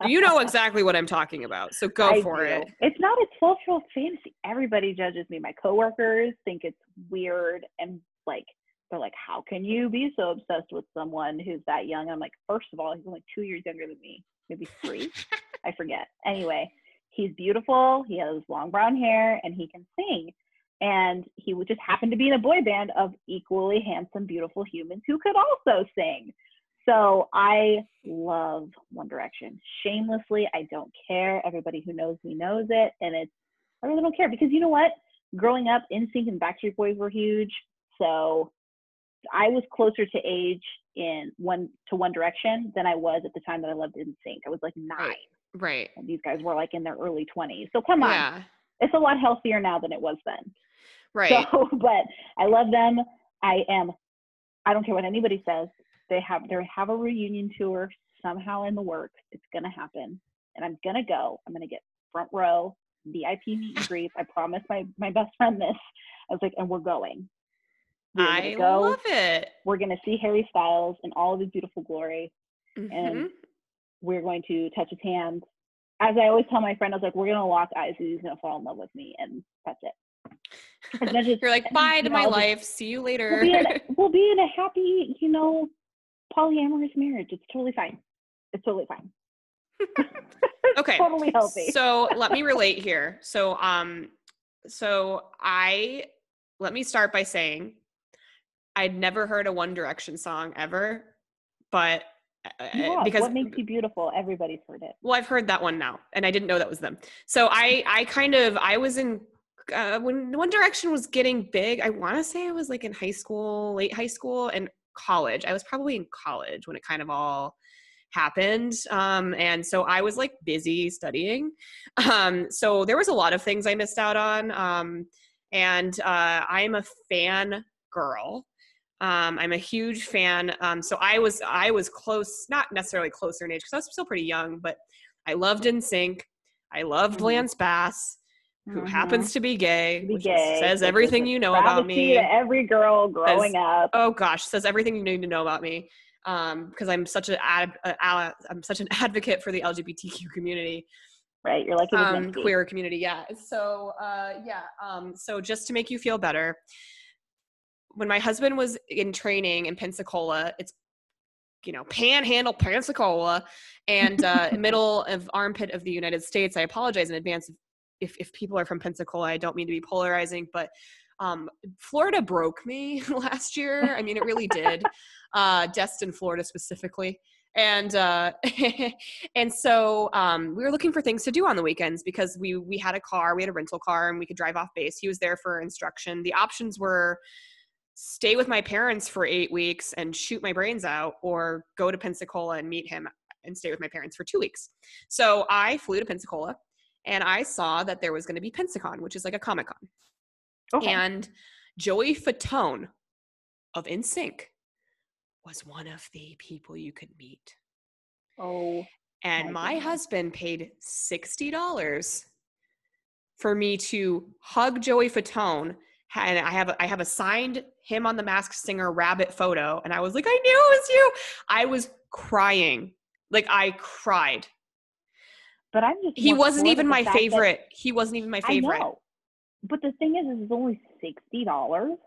You know exactly what I'm talking about. So go I for do. it. It's not a 12 year old fantasy. Everybody judges me. My coworkers think it's weird and like they're like, How can you be so obsessed with someone who's that young? I'm like, first of all, he's only two years younger than me, maybe three. I forget. Anyway, he's beautiful, he has long brown hair, and he can sing. And he would just happened to be in a boy band of equally handsome, beautiful humans who could also sing. So I love One Direction. Shamelessly, I don't care. Everybody who knows me knows it. And it's, I really don't care because you know what? Growing up, NSYNC and Backstreet Boys were huge. So I was closer to age in one to One Direction than I was at the time that I loved NSYNC. I was like nine. Right. Right. And these guys were like in their early 20s. So come on. Yeah. It's a lot healthier now than it was then. Right. So, but I love them. I am. I don't care what anybody says. They have they have a reunion tour somehow in the works. It's gonna happen, and I'm gonna go. I'm gonna get front row VIP meet and greets. I promised my my best friend this. I was like, and we're going. We're I go. love it. We're gonna see Harry Styles in all of his beautiful glory. Mhm. And we're going to touch his hand. As I always tell my friend, I was like, we're gonna lock eyes. and He's gonna fall in love with me, and that's it. You're like, bye to my life. See you later. we'll be, in, we'll be in a happy, you know, polyamorous marriage. It's totally fine. It's totally fine. Okay, Totally healthy. So let me relate here. So um so I let me start by saying I'd never heard a One Direction song ever, but uh, You have. because what makes you beautiful? Everybody's heard it. well I've heard that one now and I didn't know that was them. So I I kind of I was in uh, when One Direction was getting big, I want to say I was like in high school, late high school and college. I was probably in college when it kind of all happened um, and so i was like busy studying um, so there was a lot of things i missed out on um, and uh, i'm a fan girl um, i'm a huge fan um, so i was i was close not necessarily closer in age because i was still pretty young but i loved NSYNC i loved Mhm. lance bass who Mhm. happens to be gay be gay, says everything you know about me to every girl growing up. oh gosh says everything you need to know about me um, because i'm such an ad, ad, i'm such an advocate for the lgbtq community right? You're like um, queer community yeah so uh, yeah um, so just to make you feel better when my husband was in training in pensacola it's you know panhandle pensacola and uh, middle of armpit of the united states i apologize in advance if, if if people are from pensacola i don't mean to be polarizing but um, florida broke me last year. I mean it really did. Uh, destin florida specifically. And uh and so um we were looking for things to do on the weekends because we we had a car we had a rental car and we could drive off base. He was there for instruction. The options were stay with my parents for eight weeks and shoot my brains out or go to pensacola and meet him and stay with my parents for two weeks. So i flew to pensacola and i saw that there was going to be pensacon which is like a comic-con Okay. and joey fatone of NSYNC was one of the people you could meet oh, and My my husband paid $60 for me to hug Joey Fatone. And I have I have a signed him on the Masked Singer rabbit photo, and I was like, I knew it was you. I was crying, like I cried. But I'm just. He wasn't even my fact that- favorite. He wasn't even my favorite. I know. But the thing is, is it's only sixty dollars.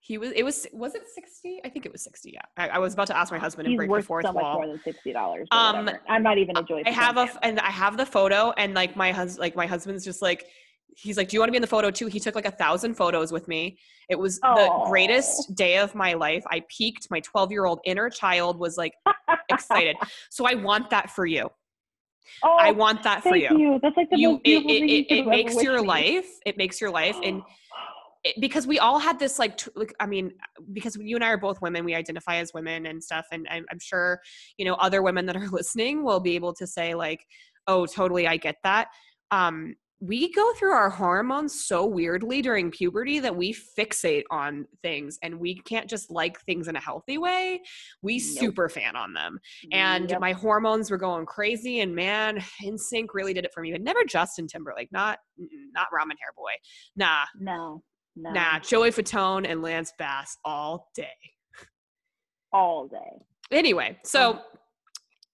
He was. It was. Was it sixty? I think it was sixty. Yeah. I, I was about to ask my husband and He's break the fourth so much wall. more than sixty dollars. Um, I'm not even a Joy. I have a Fatone f- fan. and I have the photo and like my husband like my husband's just like he's like do you want to be in the photo too he took like a thousand photos with me it was the greatest day of my life i peaked my 12 year old inner child was like excited so i want that for you oh, i want that for thank you. you. That's like the you most it, beautiful it, thing it, it makes your life it makes your life and it, because we all had this like, tr- like i mean because you and i are both women we identify as women and stuff and I'm, I'm sure you know other women that are listening will be able to say like oh totally i get that. Um we go through our hormones so weirdly during puberty that we fixate on things and we can't just like things in a healthy way we Nope. super fan on them and Yep. my hormones were going crazy and man NSYNC really did it for me but never justin timberlake not not ramen hair boy nah no, no, nah joey fatone and lance bass all day all day. anyway so Um,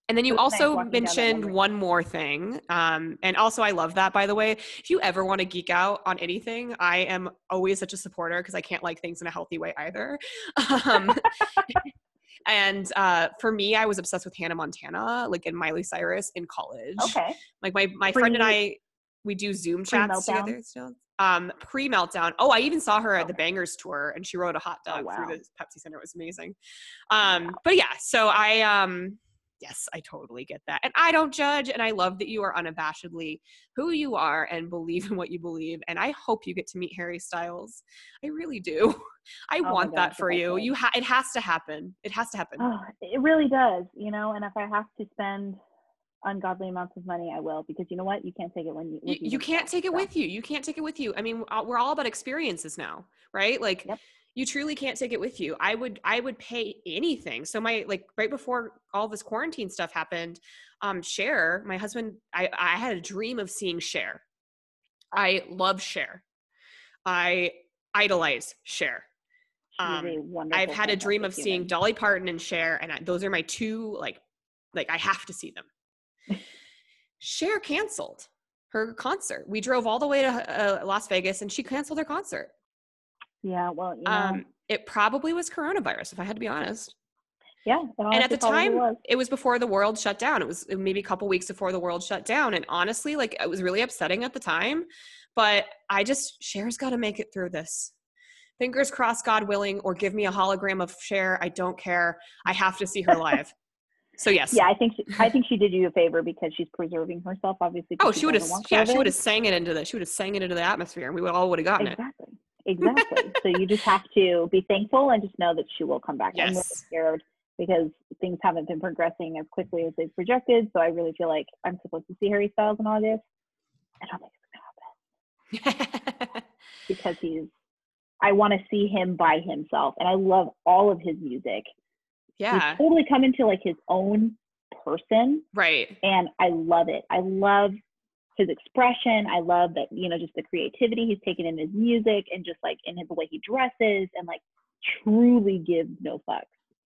and then you it was nice also walking down that mentioned one more thing um, and also i love that by the way. If you ever want to geek out on anything i am always such a supporter because i can't like things in a healthy way either. Um, and uh, for me i was obsessed with hannah montana like and miley cyrus in college. Okay. like my my friend and i we do zoom chats pre-meltdown? together still. Um pre meltdown oh i even saw her at the bangerz tour and she rode a hot Oh, dog wow. through the pepsi center. It was amazing. Um but yeah so i um yes i totally get that and i don't judge and i love that you are unabashedly who you are and believe in what you believe and i hope you get to meet harry styles i really do i Oh want that for you you ha- it has to happen it has to happen Oh, it really does, you know. And if I have to spend ungodly amounts of money, I will because you know what? You can't take it when you. you, you can't take it so. with you you can't take it with you i mean we're all about experiences now right like Yep. You truly can't take it with you i would i would pay anything so my like right before all this quarantine stuff happened um Cher, my husband i i had a dream of seeing Cher. i love Cher. i idolize Cher. She's Um, i've had a dream of fantastic seeing human. dolly parton and Cher, and I, those are my two like like i have to see them Cher canceled her concert. We drove all the way to uh, Las Vegas and she canceled her concert. Yeah, well, you know, Um, it probably was coronavirus, if I had to be honest. yeah. and at the time, was. it was before the world shut down. It was maybe a couple weeks before the world shut down. And honestly, like it was really upsetting at the time. But I just, Cher's got to make it through this. Fingers crossed, God willing, or give me a hologram of Cher. I don't care. I have to see her live. so yes. Yeah, I think she, I think she did you a favor because she's preserving herself, obviously. Oh, she would have. Yeah, she would have sang it into the. She would have sang it into the atmosphere, and we would all would have gotten it. Exactly. Exactly. so you just have to be thankful and just know that she will come back. I'm really Yes. scared because things haven't been progressing as quickly as they've projected. So I really feel like I'm supposed to see Harry Styles in August. I don't think it's gonna happen because he's. I want to see him by himself, and I love all of his music. yeah. He's totally come into like his own person, Right. and I love it. I love his expression. I love that, you know, just the creativity he's taken in his music and just like in his, the way he dresses and like truly gives no fucks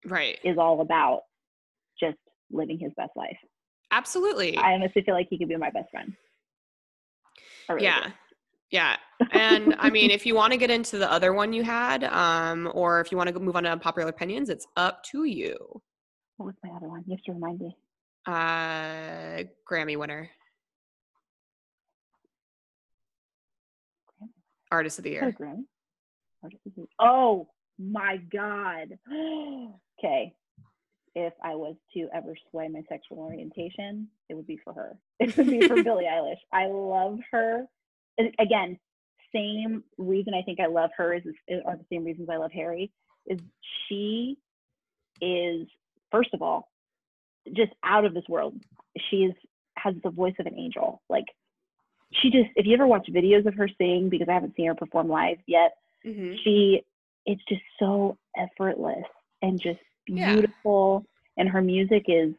Right. is all about just living his best life. Absolutely. I honestly feel like he could be my best friend. Really yeah. Yeah. And I mean, if you want to get into the other one you had, um, or if you want to move on to popular opinions, it's up to you. What was my other one? You have to remind me. Uh, Grammy winner, artist of the Is year. Grammy? Artist of the- Oh my God. okay. if I was to ever sway my sexual orientation, it would be for her. It would be for Billie Eilish. I love her. Again, same reason I think I love her is, is are the same reasons I love Harry. Is she is first of all just out of this world. She's has the voice of an angel. Like she just if you ever watch videos of her sing because I haven't seen her perform live yet, mm-hmm. she it's just so effortless and just beautiful yeah. and her music is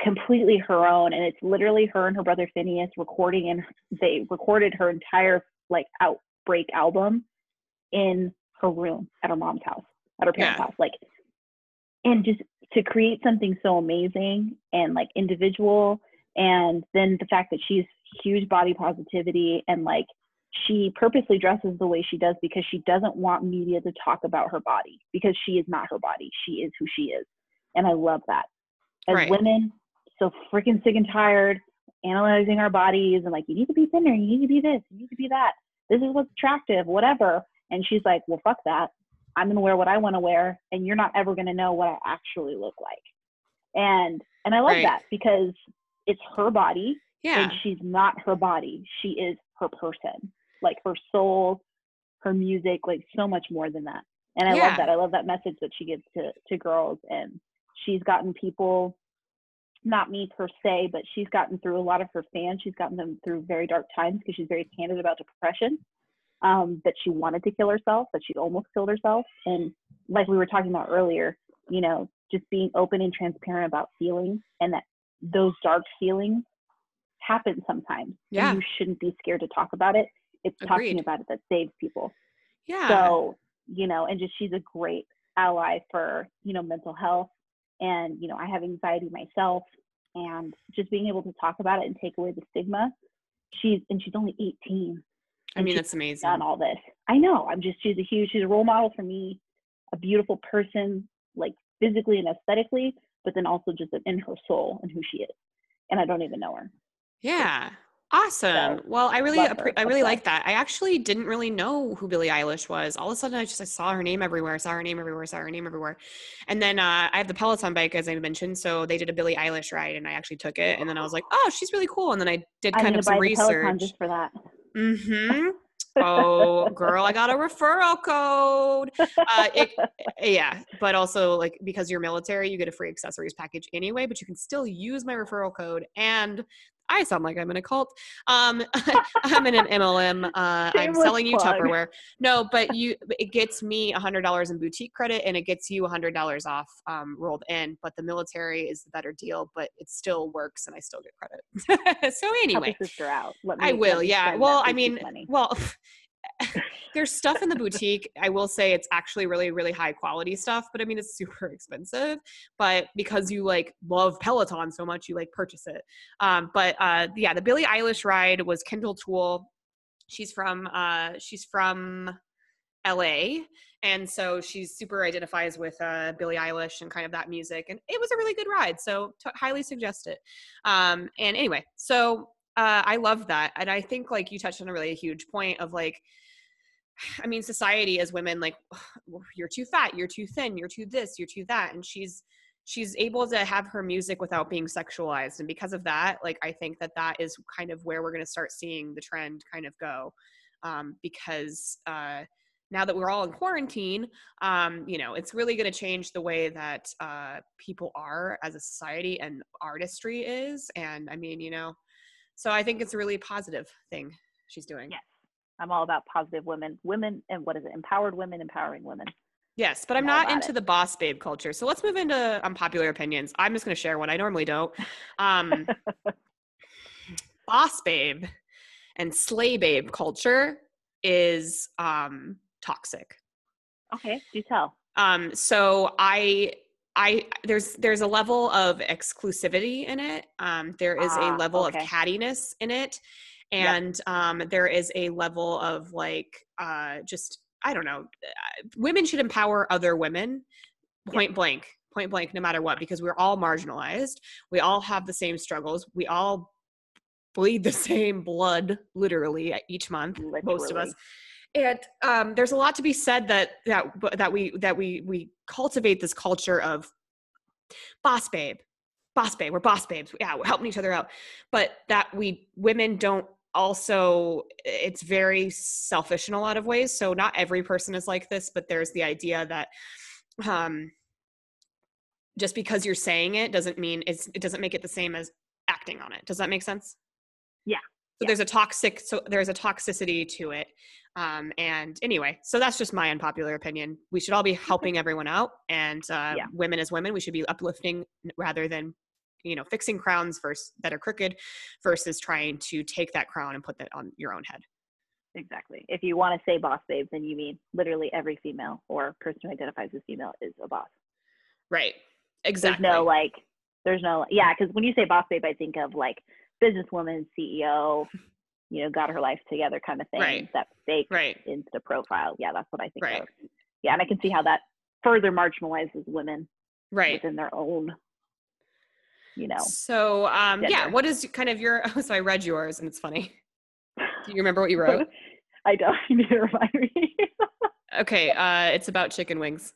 completely her own and it's literally her and her brother Finneas recording and they recorded her entire like outbreak album in her room at her mom's house at her parents' yeah. house like and just to create something so amazing and like individual and then the fact that she's huge body positivity and like she purposely dresses the way she does because she doesn't want media to talk about her body because she is not her body. She is who she is. And i love that. As right. women so freaking sick and tired analyzing our bodies and like you need to be thinner. You need to be this. You need to be that. This is what's attractive. Whatever. And she's like well fuck that. I'm going to wear what i want to wear and you're not ever going to know what i actually look like. And and i love right. that because it's her body yeah. and she's not her body she is her person like her soul, her music, like so much more than that. And I yeah. love that. I love that message that she gives to to girls and she's gotten people not me per se, but she's gotten through a lot of her fans. She's gotten them through very dark times because she's very candid about depression. Um, that she wanted to kill herself, that she almost killed herself. And like we were talking about earlier, you know, just being open and transparent about feelings and that those dark feelings happen sometimes. Yeah. you shouldn't be scared to talk about it it's Agreed. talking about it that saves people. Yeah. So, you know, and just she's a great ally for, you know, mental health. And, you know, I have anxiety myself and just being able to talk about it and take away the stigma. She's and she's only 18. I mean, that's amazing. Done all this. I know. I'm just she's a huge she's a role model for me, a beautiful person, like physically and aesthetically, but then also just in her soul and who she is. And I don't even know her. Yeah. Awesome. So, well, I really, appre- I really like that. I actually didn't really know who Billie Eilish was. All of a sudden, I just I saw her name everywhere. Saw her name everywhere. Saw her name everywhere. And then uh, I have the Peloton bike, as I mentioned. So they did a Billie Eilish ride, and I actually took it. And then I was like, oh, she's really cool. And then I did kind I'm of some research just for that. Mm-hmm. oh girl i got a referral code uh, it, yeah but also like because you're military you get a free accessories package anyway but you can still use my referral code and I sound like I'm in a cult. Um, I'm in an MLM. Uh, I'm selling you plug. Tupperware. No, but you, it gets me a hundred dollars in boutique credit, and it gets you a hundred dollars off um, rolled in. But the military is the better deal, but it still works, and I still get credit. so anyway, sister out. Me, I will. Yeah. Well, I mean, money. well. there's stuff in the boutique. I will say it's actually really, really high quality stuff, but I mean, it's super expensive. But because you like love Peloton so much, you like purchase it. Um, but uh, yeah, the Billie Eilish ride was Kendall Toole. She's from uh, she's from LA. And so she's super identifies with uh, Billie Eilish and kind of that music. And it was a really good ride. So t- highly suggest it. Um, and anyway, so uh, I love that. And I think like you touched on a really huge point of like, I mean, society as women, like you're too fat, you're too thin, you're too this, you're too that. And she's, she's able to have her music without being sexualized. And because of that, like, I think that that is kind of where we're going to start seeing the trend kind of go. Um, because, uh, now that we're all in quarantine, um, you know, it's really going to change the way that uh, people are as a society and artistry is. And I mean, you know, so I think it's a really positive thing she's doing. Yes. I'm all about positive women, women, and what is it? Empowered women, empowering women. Yes, but I'm, I'm not into it. the boss babe culture. So let's move into unpopular opinions. I'm just going to share one. I normally don't. Um, boss babe and slay babe culture is um, toxic. Okay, do tell. Um, so I I there's there's a level of exclusivity in it. Um, there is a ah, level okay. of cattiness in it, and yep. um, there is a level of like uh, just I don't know. Uh, women should empower other women, point yep. blank, point blank, no matter what, because we're all marginalized. We all have the same struggles. We all bleed the same blood, literally, each month. Literally. Most of us and um, there's a lot to be said that that that we that we we cultivate this culture of boss babe, boss babe, we're boss babes. Yeah, we're helping each other out. But that we women don't also it's very selfish in a lot of ways. So not every person is like this, but there's the idea that um just because you're saying it doesn't mean it's it doesn't make it the same as acting on it. Does that make sense? Yeah. So Yeah. there's a toxic so there's a toxicity to it. Um, and anyway, so that's just my unpopular opinion. We should all be helping everyone out, and uh, Yeah. women as women, we should be uplifting rather than, you know, fixing crowns versus that are crooked, versus trying to take that crown and put that on your own head. Exactly. If you want to say boss babe, then you mean literally every female or person who identifies as female is a boss. Right. Exactly. There's no like, there's no, yeah, because when you say boss babe, I think of like businesswoman, CEO, you know, got her life together kind of thing. Right. That fake right. Insta profile. Yeah, that's what I think Right. of. Yeah, and I can see how that further marginalizes women Right. within their own, you know. So, um, yeah, what is kind of your? So I read yours, and it's funny. Do you remember what you wrote? I don't. You need to remind me. Okay, uh, it's about chicken wings.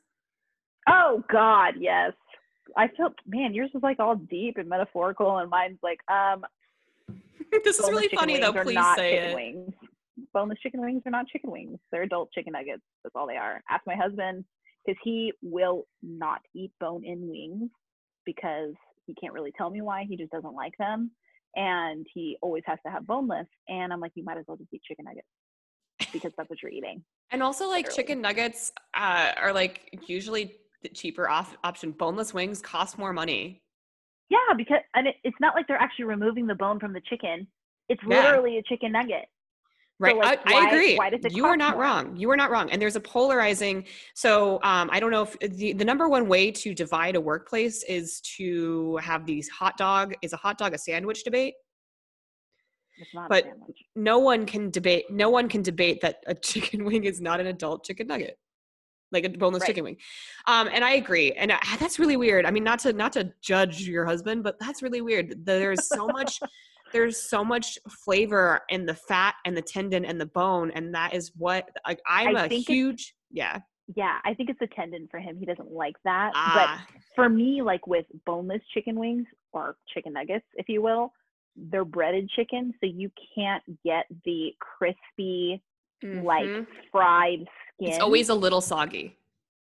oh God, yes. I felt man, yours was like all deep and metaphorical, and mine's like, um, this is really funny though. Please say chicken it. Wings. Boneless chicken wings are not chicken wings. They're adult chicken nuggets. That's all they are. Ask my husband because he will not eat bone-in wings because he can't really tell me why. He just doesn't like them, and he always has to have boneless. And I'm like, you might as well just eat chicken nuggets because that's what you're eating. And also, like Literally. chicken nuggets uh, are like usually the cheaper off- option. Boneless wings cost more money. Yeah, because and it, it's not like they're actually removing the bone from the chicken. It's Yeah. literally a chicken nugget. Right. like, I, why- I agree. why does it you are not more? wrong. You are not wrong. And there's a polarizing. So um, I don't know if the, the number one way to divide a workplace is to have these hot dog, is a hot dog a sandwich debate? It's not But- no one can debate no one can debate that a chicken wing is not an adult chicken nugget like a boneless Right. chicken wing um and i agree and uh, that's really weird i mean not to not to judge your husband but that's really weird there's so much there's so much flavor in the fat and the tendon and the bone and that is what like i'm I a huge yeah Yeah, I think it's the tendon for him. He doesn't like that. ah But for me, like with boneless chicken wings or chicken nuggets, if you will, they're breaded chicken, so you can't get the crispy, like mhm. fried skin. it's always a little soggy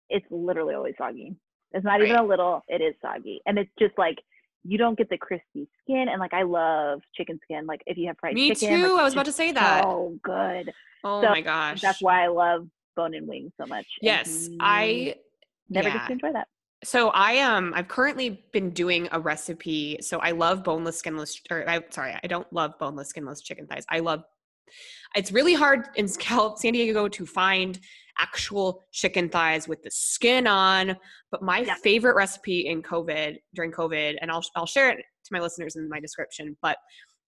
it's literally always soggy. It's not even a little, it is soggy. And it's just like you don't get the crispy skin. And like I love chicken skin. Like if you have fried me chicken. too like, i was about to say that So good. oh so my gosh That's why I love bone-in wings so much. yes i never yeah. gets to enjoy that. So I um I've currently been doing a recipe. So I love boneless, skinless, or I sorry, I don't love boneless, skinless chicken thighs. I love. It's really hard in San Diego to find actual chicken thighs with the skin on. But my Yeah. favorite recipe in COVID during COVID, and I'll I'll share it to my listeners in my description. But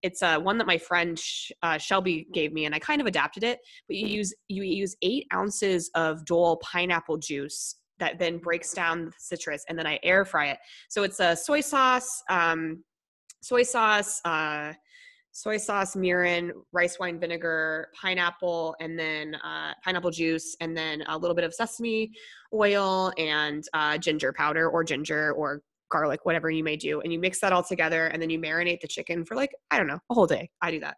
it's uh, one that my friend uh, Shelby gave me, and I kind of adapted it. But you use you use eight ounces of Dole pineapple juice that then breaks down the citrus, and then I air fry it. So it's a soy sauce, um, soy sauce, uh, soy sauce, mirin, rice wine vinegar, pineapple, and then uh, pineapple juice, and then a little bit of sesame oil and uh, ginger powder or ginger or garlic, whatever you may do, and you mix that all together, and then you marinate the chicken for like I don't know a whole day. I do that,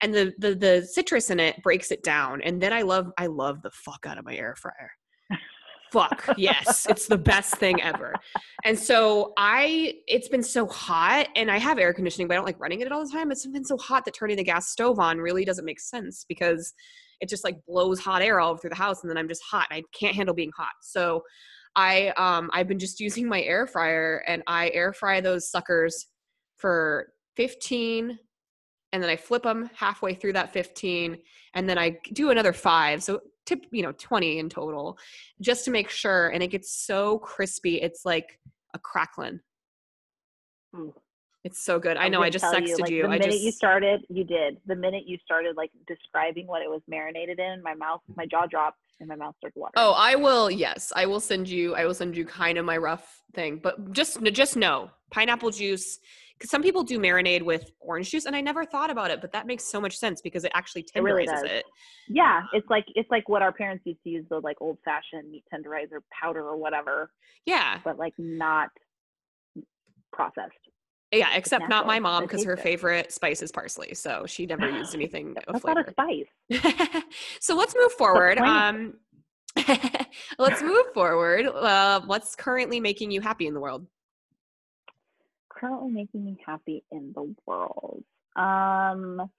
and the the the citrus in it breaks it down, and then I love I love the fuck out of my air fryer. Fuck yes, it's the best thing ever. And so I, it's been so hot, and I have air conditioning, but I don't like running it all the time. It's been so hot that turning the gas stove on really doesn't make sense because it just like blows hot air all through the house, and then I'm just hot. I can't handle being hot. So I, um, I've been just using my air fryer, and I air fry those suckers for 15 and then I flip them halfway through that 15 and then I do another 5 so tip you know 20 in total just to make sure and it gets so crispy it's like a crackling Ooh. Hmm. it's so good I know I just tell texted like, you, The I minute just you started, you did. The minute you started like describing what it was marinated in, my mouth, my jaw dropped, and my mouth started watering. Oh, I will. Yes, I will send you. I will send you kind of my rough thing, but just just know pineapple juice. Because some people do marinade with orange juice, and I never thought about it, but that makes so much sense because it actually It really tenderizes it. yeah, it's like it's like what our parents used to use the like old fashioned meat tenderizer powder or whatever, Yeah, but like not processed. Yeah, except not my mom because her favorite spice is parsley, so she never used anything of That's not a flavor. spice. so let's move forward. Um, let's move forward. Uh, what's currently making you happy in the world? Currently making me happy in the world. Um,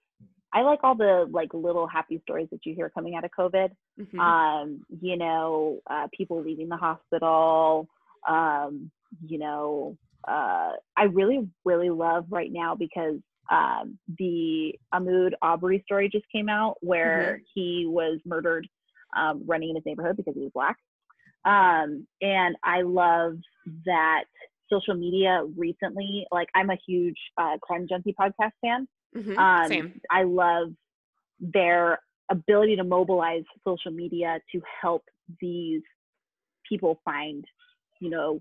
I like all the like little happy stories that you hear coming out of COVID. Mhm. um, you know, uh, people leaving the hospital, um, you know, uh, I really, really love right now because um, the Ahmaud Arbery story just came out where he was murdered um, running in his neighborhood because he was black. Um, and I love that social media recently, like I'm a huge uh, Crime Junkie podcast fan. Mhm. Um, Same. I love their ability to mobilize social media to help these people find, you know,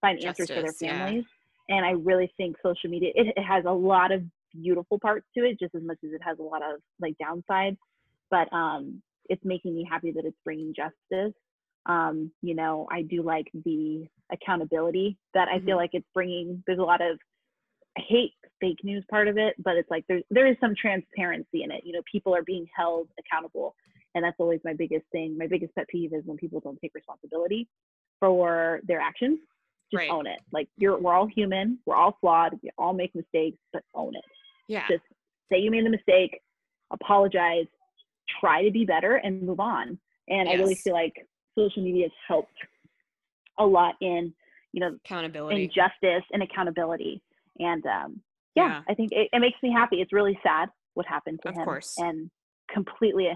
find answers for their Justice, yeah. families. And I really think social media it, it has a lot of beautiful parts to it, just as much as it has a lot of like downsides. But um, it's making me happy that it's bringing justice. Um, you know, I do like the accountability that I feel Mhm. like it's bringing. There's a lot of I hate fake news part of it, but it's like there there is some transparency in it. You know, people are being held accountable, and that's always my biggest thing. My biggest pet peeve is when people don't take responsibility for their actions. Just Right. own it. Like you're, we're all human. We're all flawed. We all make mistakes, but own it. Yeah. Just say you made the mistake, apologize, try to be better, and move on. And I really feel like social media has helped a lot in, you know, Accountability. justice and accountability. And um, yeah, Yeah. I think it, it makes me happy. It's really sad what happened to Of him, course. and completely,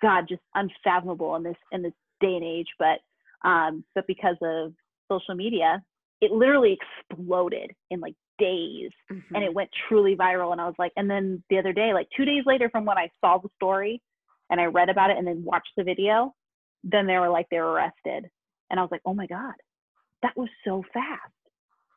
God, just unfathomable in this in this day and age. But um, but because of social media, it literally exploded in like days, Mhm. and it went truly viral. And I was like, and then the other day, like two days later from when I saw the story, and I read about it, and then watched the video, then they were like they were arrested, and I was like, oh my God, that was so fast.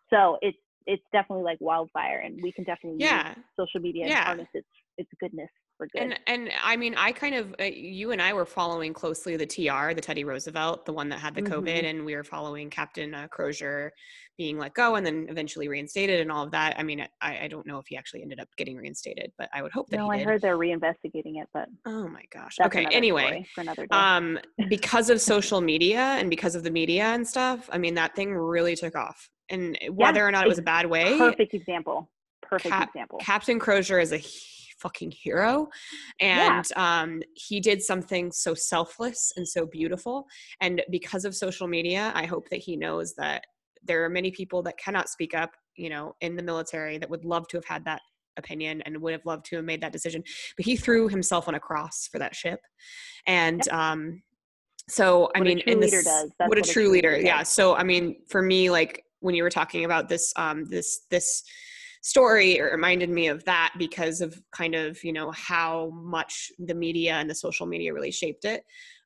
So it's it's definitely like wildfire, and we can definitely yeah. use social media and Yeah. harness its its goodness for good. And and I mean, I kind of uh, you and I were following closely the TR, the Teddy Roosevelt, the one that had the COVID, Mhm. and we were following Captain uh, Crozier being let go and then eventually reinstated and all of that. I mean, I, I don't know if he actually ended up getting reinstated, but I would hope that no, I heard they're reinvestigating it, but oh my gosh. okay. Anyway, for another day. um, because of social media and because of the media and stuff, I mean, that thing really took off. And whether or not it was a bad way, Perfect example. Perfect Cap- example. Captain Crozier is a fucking hero. And um, he did something so selfless and so beautiful. And because of social media, I hope that he knows that there are many people that cannot speak up, you know, in the military that would love to have had that opinion and would have loved to have made that decision. But he threw himself on a cross for that ship. And um, so, I What a mean, true in leader this. That's what a true leader, does. yeah. So, I mean, for me, like when you were talking about this, um, this, this story, it reminded me of that because of kind of, you know, how much the media and the social media really shaped it.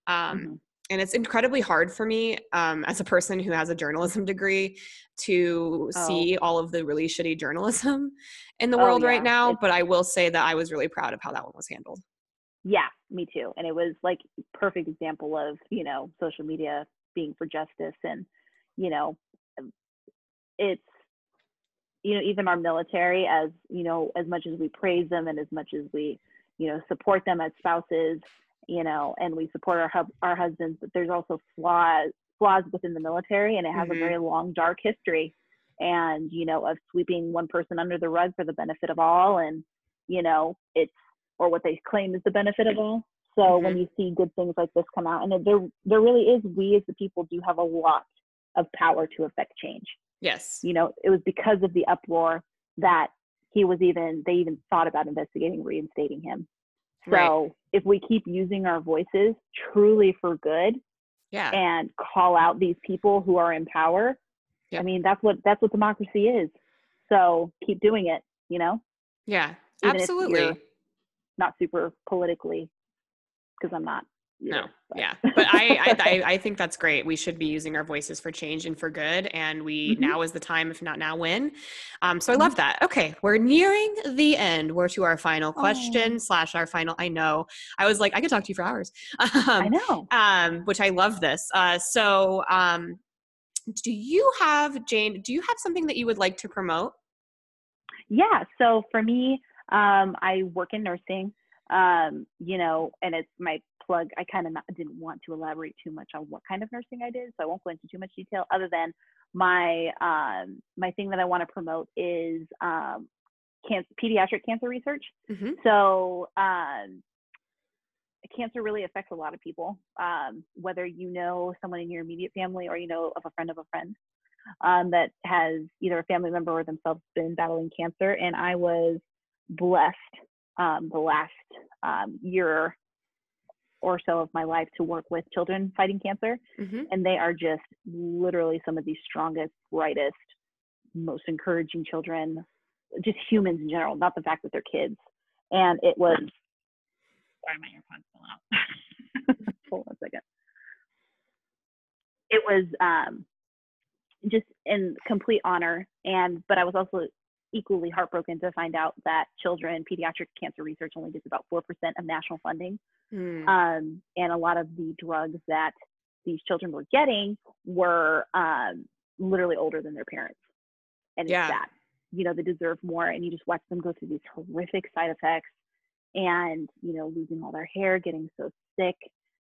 Um, Mhm. And it's incredibly hard for me um, as a person who has a journalism degree to Oh. see all of the really shitty journalism in the Oh, world right now. It's- But I will say that I was really proud of how that one was handled. Yeah, me too. And it was like perfect example of, you know, social media being for justice and, you know, um, it's you know, even our military as, you know, as much as we praise them and as much as we, you know, support them as spouses, you know, and we support our hub, our husbands, but there's also flaws flaws within the military and it has Mhm. a very long dark history and, you know, of sweeping one person under the rug for the benefit of all and, you know, it's or what they claim is the benefit of all. So when you see good things like this come out, and there there really is, we as the people do have a lot of power to affect change. Yes. You know, it was because of the uproar that he was even they even thought about investigating reinstating him. So Right. if we keep using our voices truly for good Yeah. and call out these people who are in power, Yep. I mean that's what that's what democracy is. So keep doing it. You know, Yeah. Even Absolutely. not super politically, because I'm not. No, but- yeah, but I, I I I think that's great. We should be using our voices for change and for good, and we Mhm. now is the time, if not now, when. Um, so I Mhm. love that. Okay, we're nearing the end. We're to our final question Oh. slash our final. I know. I was like, I could talk to you for hours. I Um, know. um, which I love this. Uh, so um, do you have Jane? Do you have something that you would like to promote? Yeah. So for me, um, I work in nursing. Um, you know, and it's my plug. I kind of didn't want to elaborate too much on what kind of nursing I did, so I won't go into too much detail. Other than my um, my thing that I want to promote is um, cancer, pediatric cancer research. Mm-hmm. So um, cancer really affects a lot of people, um, whether you know someone in your immediate family or you know of a friend of a friend um, that has either a family member or themselves been battling cancer. And I was blessed um, the last um, year or so of my life to work with children fighting cancer. Mm-hmm. And they are just literally some of the strongest, brightest, most encouraging children, just humans in general, not the fact that they're kids. And it was Sorry, my earpods fell out. Hold on a second. It was um, just in complete honor, and but I was also equally heartbroken to find out that children pediatric cancer research only gets about four percent of national funding, mm. um, and a lot of the drugs that these children were getting were um, literally older than their parents, and yeah. it's sad. You know, they deserve more, and you just watch them go through these horrific side effects and you know losing all their hair getting so sick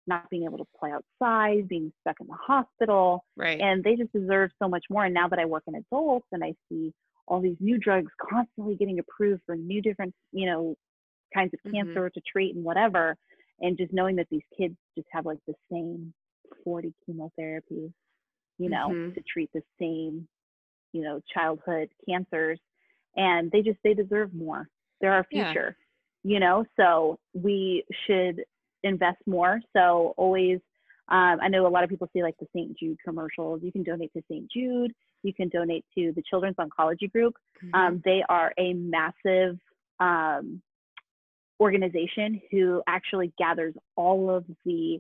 not being able to play outside being stuck in the hospital right and they just deserve so much more and now that i work in adults and i see all these new drugs constantly getting approved for new different you know kinds of mm-hmm. cancer to treat and whatever and just knowing that these kids just have like the same 40 chemotherapies you know mm-hmm. to treat the same you know childhood cancers and they just they deserve more they're our future you know, so we should invest more. So always, um, I know a lot of people see like the St. Jude commercials. You can donate to St. Jude. You can donate to the Children's Oncology Group. Mm-hmm. Um, they are a massive um, organization who actually gathers all of the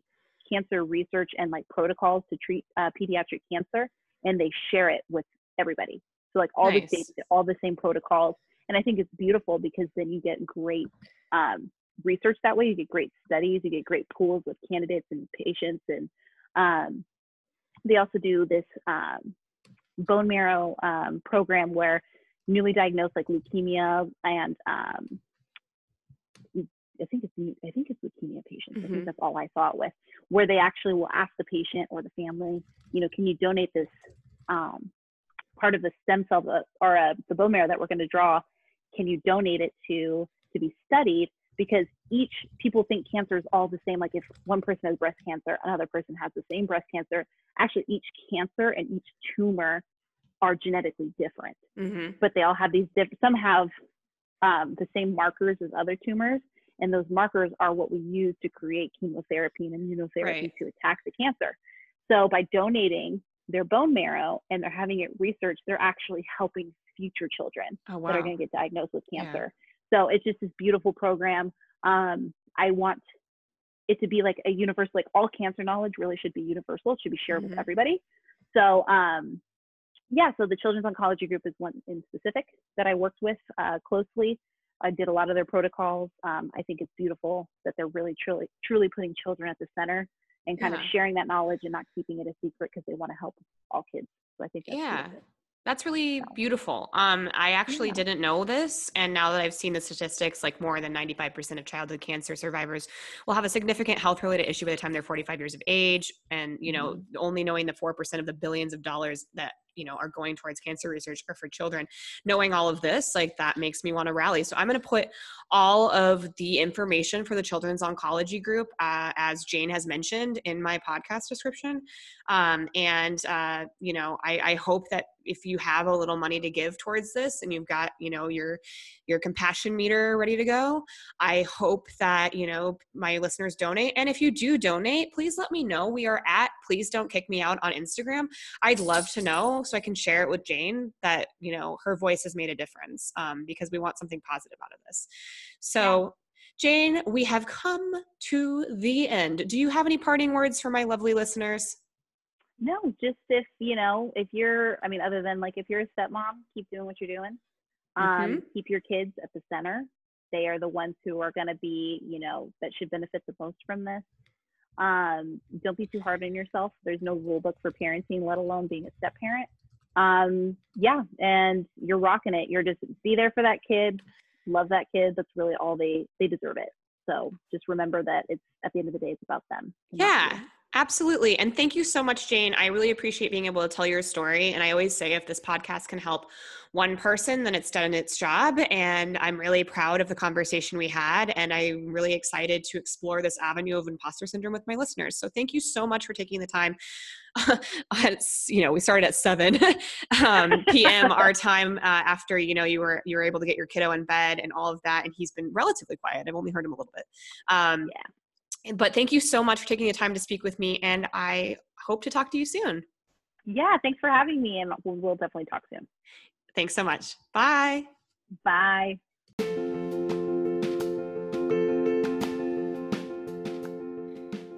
cancer research and like protocols to treat uh, pediatric cancer, and they share it with everybody. So like all nice. the same, all the same protocols and i think it's beautiful because then you get great um, research that way you get great studies you get great pools of candidates and patients and um, they also do this um, bone marrow um, program where newly diagnosed like leukemia and um, I think it's I think it's leukemia patients. Mm-hmm. I think mm-hmm. that's all I saw it with, where they actually will ask the patient or the family, you know, can you donate this um, part of the stem cell or uh, the bone marrow that we're going to draw can you donate it to to be studied because each people think cancer is all the same like if one person has breast cancer another person has the same breast cancer actually each cancer and each tumor are genetically different mm-hmm. but they all have these different some have um, the same markers as other tumors and those markers are what we use to create chemotherapy and immunotherapy right. to attack the cancer so by donating their bone marrow and they're having it researched they're actually helping future children oh, wow. that are going to get diagnosed with cancer. So it's just this beautiful program. Um, I want it to be like a universal, like all cancer knowledge really should be universal. It should be shared mm-hmm. with everybody. So um, yeah, so the Children's Oncology Group is one in specific that I worked with uh, closely. I did a lot of their protocols. Um, I think it's beautiful that they're really truly truly putting children at the center and kind yeah. of sharing that knowledge and not keeping it a secret because they want to help all kids. So I think yeah, that's really beautiful. Um, I actually yeah. didn't know this. And now that I've seen the statistics, like more than 95% of childhood cancer survivors will have a significant health related issue by the time they're 45 years of age. And, you know, mm-hmm. only knowing the 4% of the billions of dollars that you know are going towards cancer research or for children knowing all of this like that makes me want to rally so i'm going to put all of the information for the children's oncology group uh, as jane has mentioned in my podcast description um, and uh, you know I, I hope that if you have a little money to give towards this and you've got you know your your compassion meter ready to go i hope that you know my listeners donate and if you do donate please let me know we are at please don't kick me out on instagram i'd love to know so i can share it with jane that you know her voice has made a difference um, because we want something positive out of this so Jane, we have come to the end. Do you have any parting words for my lovely listeners? No, just if, you know, if you're, I mean, other than like if you're a stepmom, keep doing what you're doing. Um, mm-hmm. Keep your kids at the center. They are the ones who are going to be, you know, that should benefit the most from this. Um, don't be too hard on yourself. There's no rule book for parenting, let alone being a step parent. Um, yeah, and you're rocking it. You're just be there for that kid, love that kid. That's really all they they deserve it. So just remember that it's at the end of the day, it's about them. Yeah. Absolutely. And thank you so much, Jane. I really appreciate being able to tell your story. And I always say if this podcast can help one person, then it's done its job. And I'm really proud of the conversation we had. And I'm really excited to explore this avenue of imposter syndrome with my listeners. So thank you so much for taking the time. you know, we started at 7 um, p.m. our time uh, after, you know, you were, you were able to get your kiddo in bed and all of that. And he's been relatively quiet. I've only heard him a little bit. Um, yeah but thank you so much for taking the time to speak with me, and I hope to talk to you soon. Yeah, thanks for having me, and we'll, definitely talk soon. Thanks so much. Bye. Bye.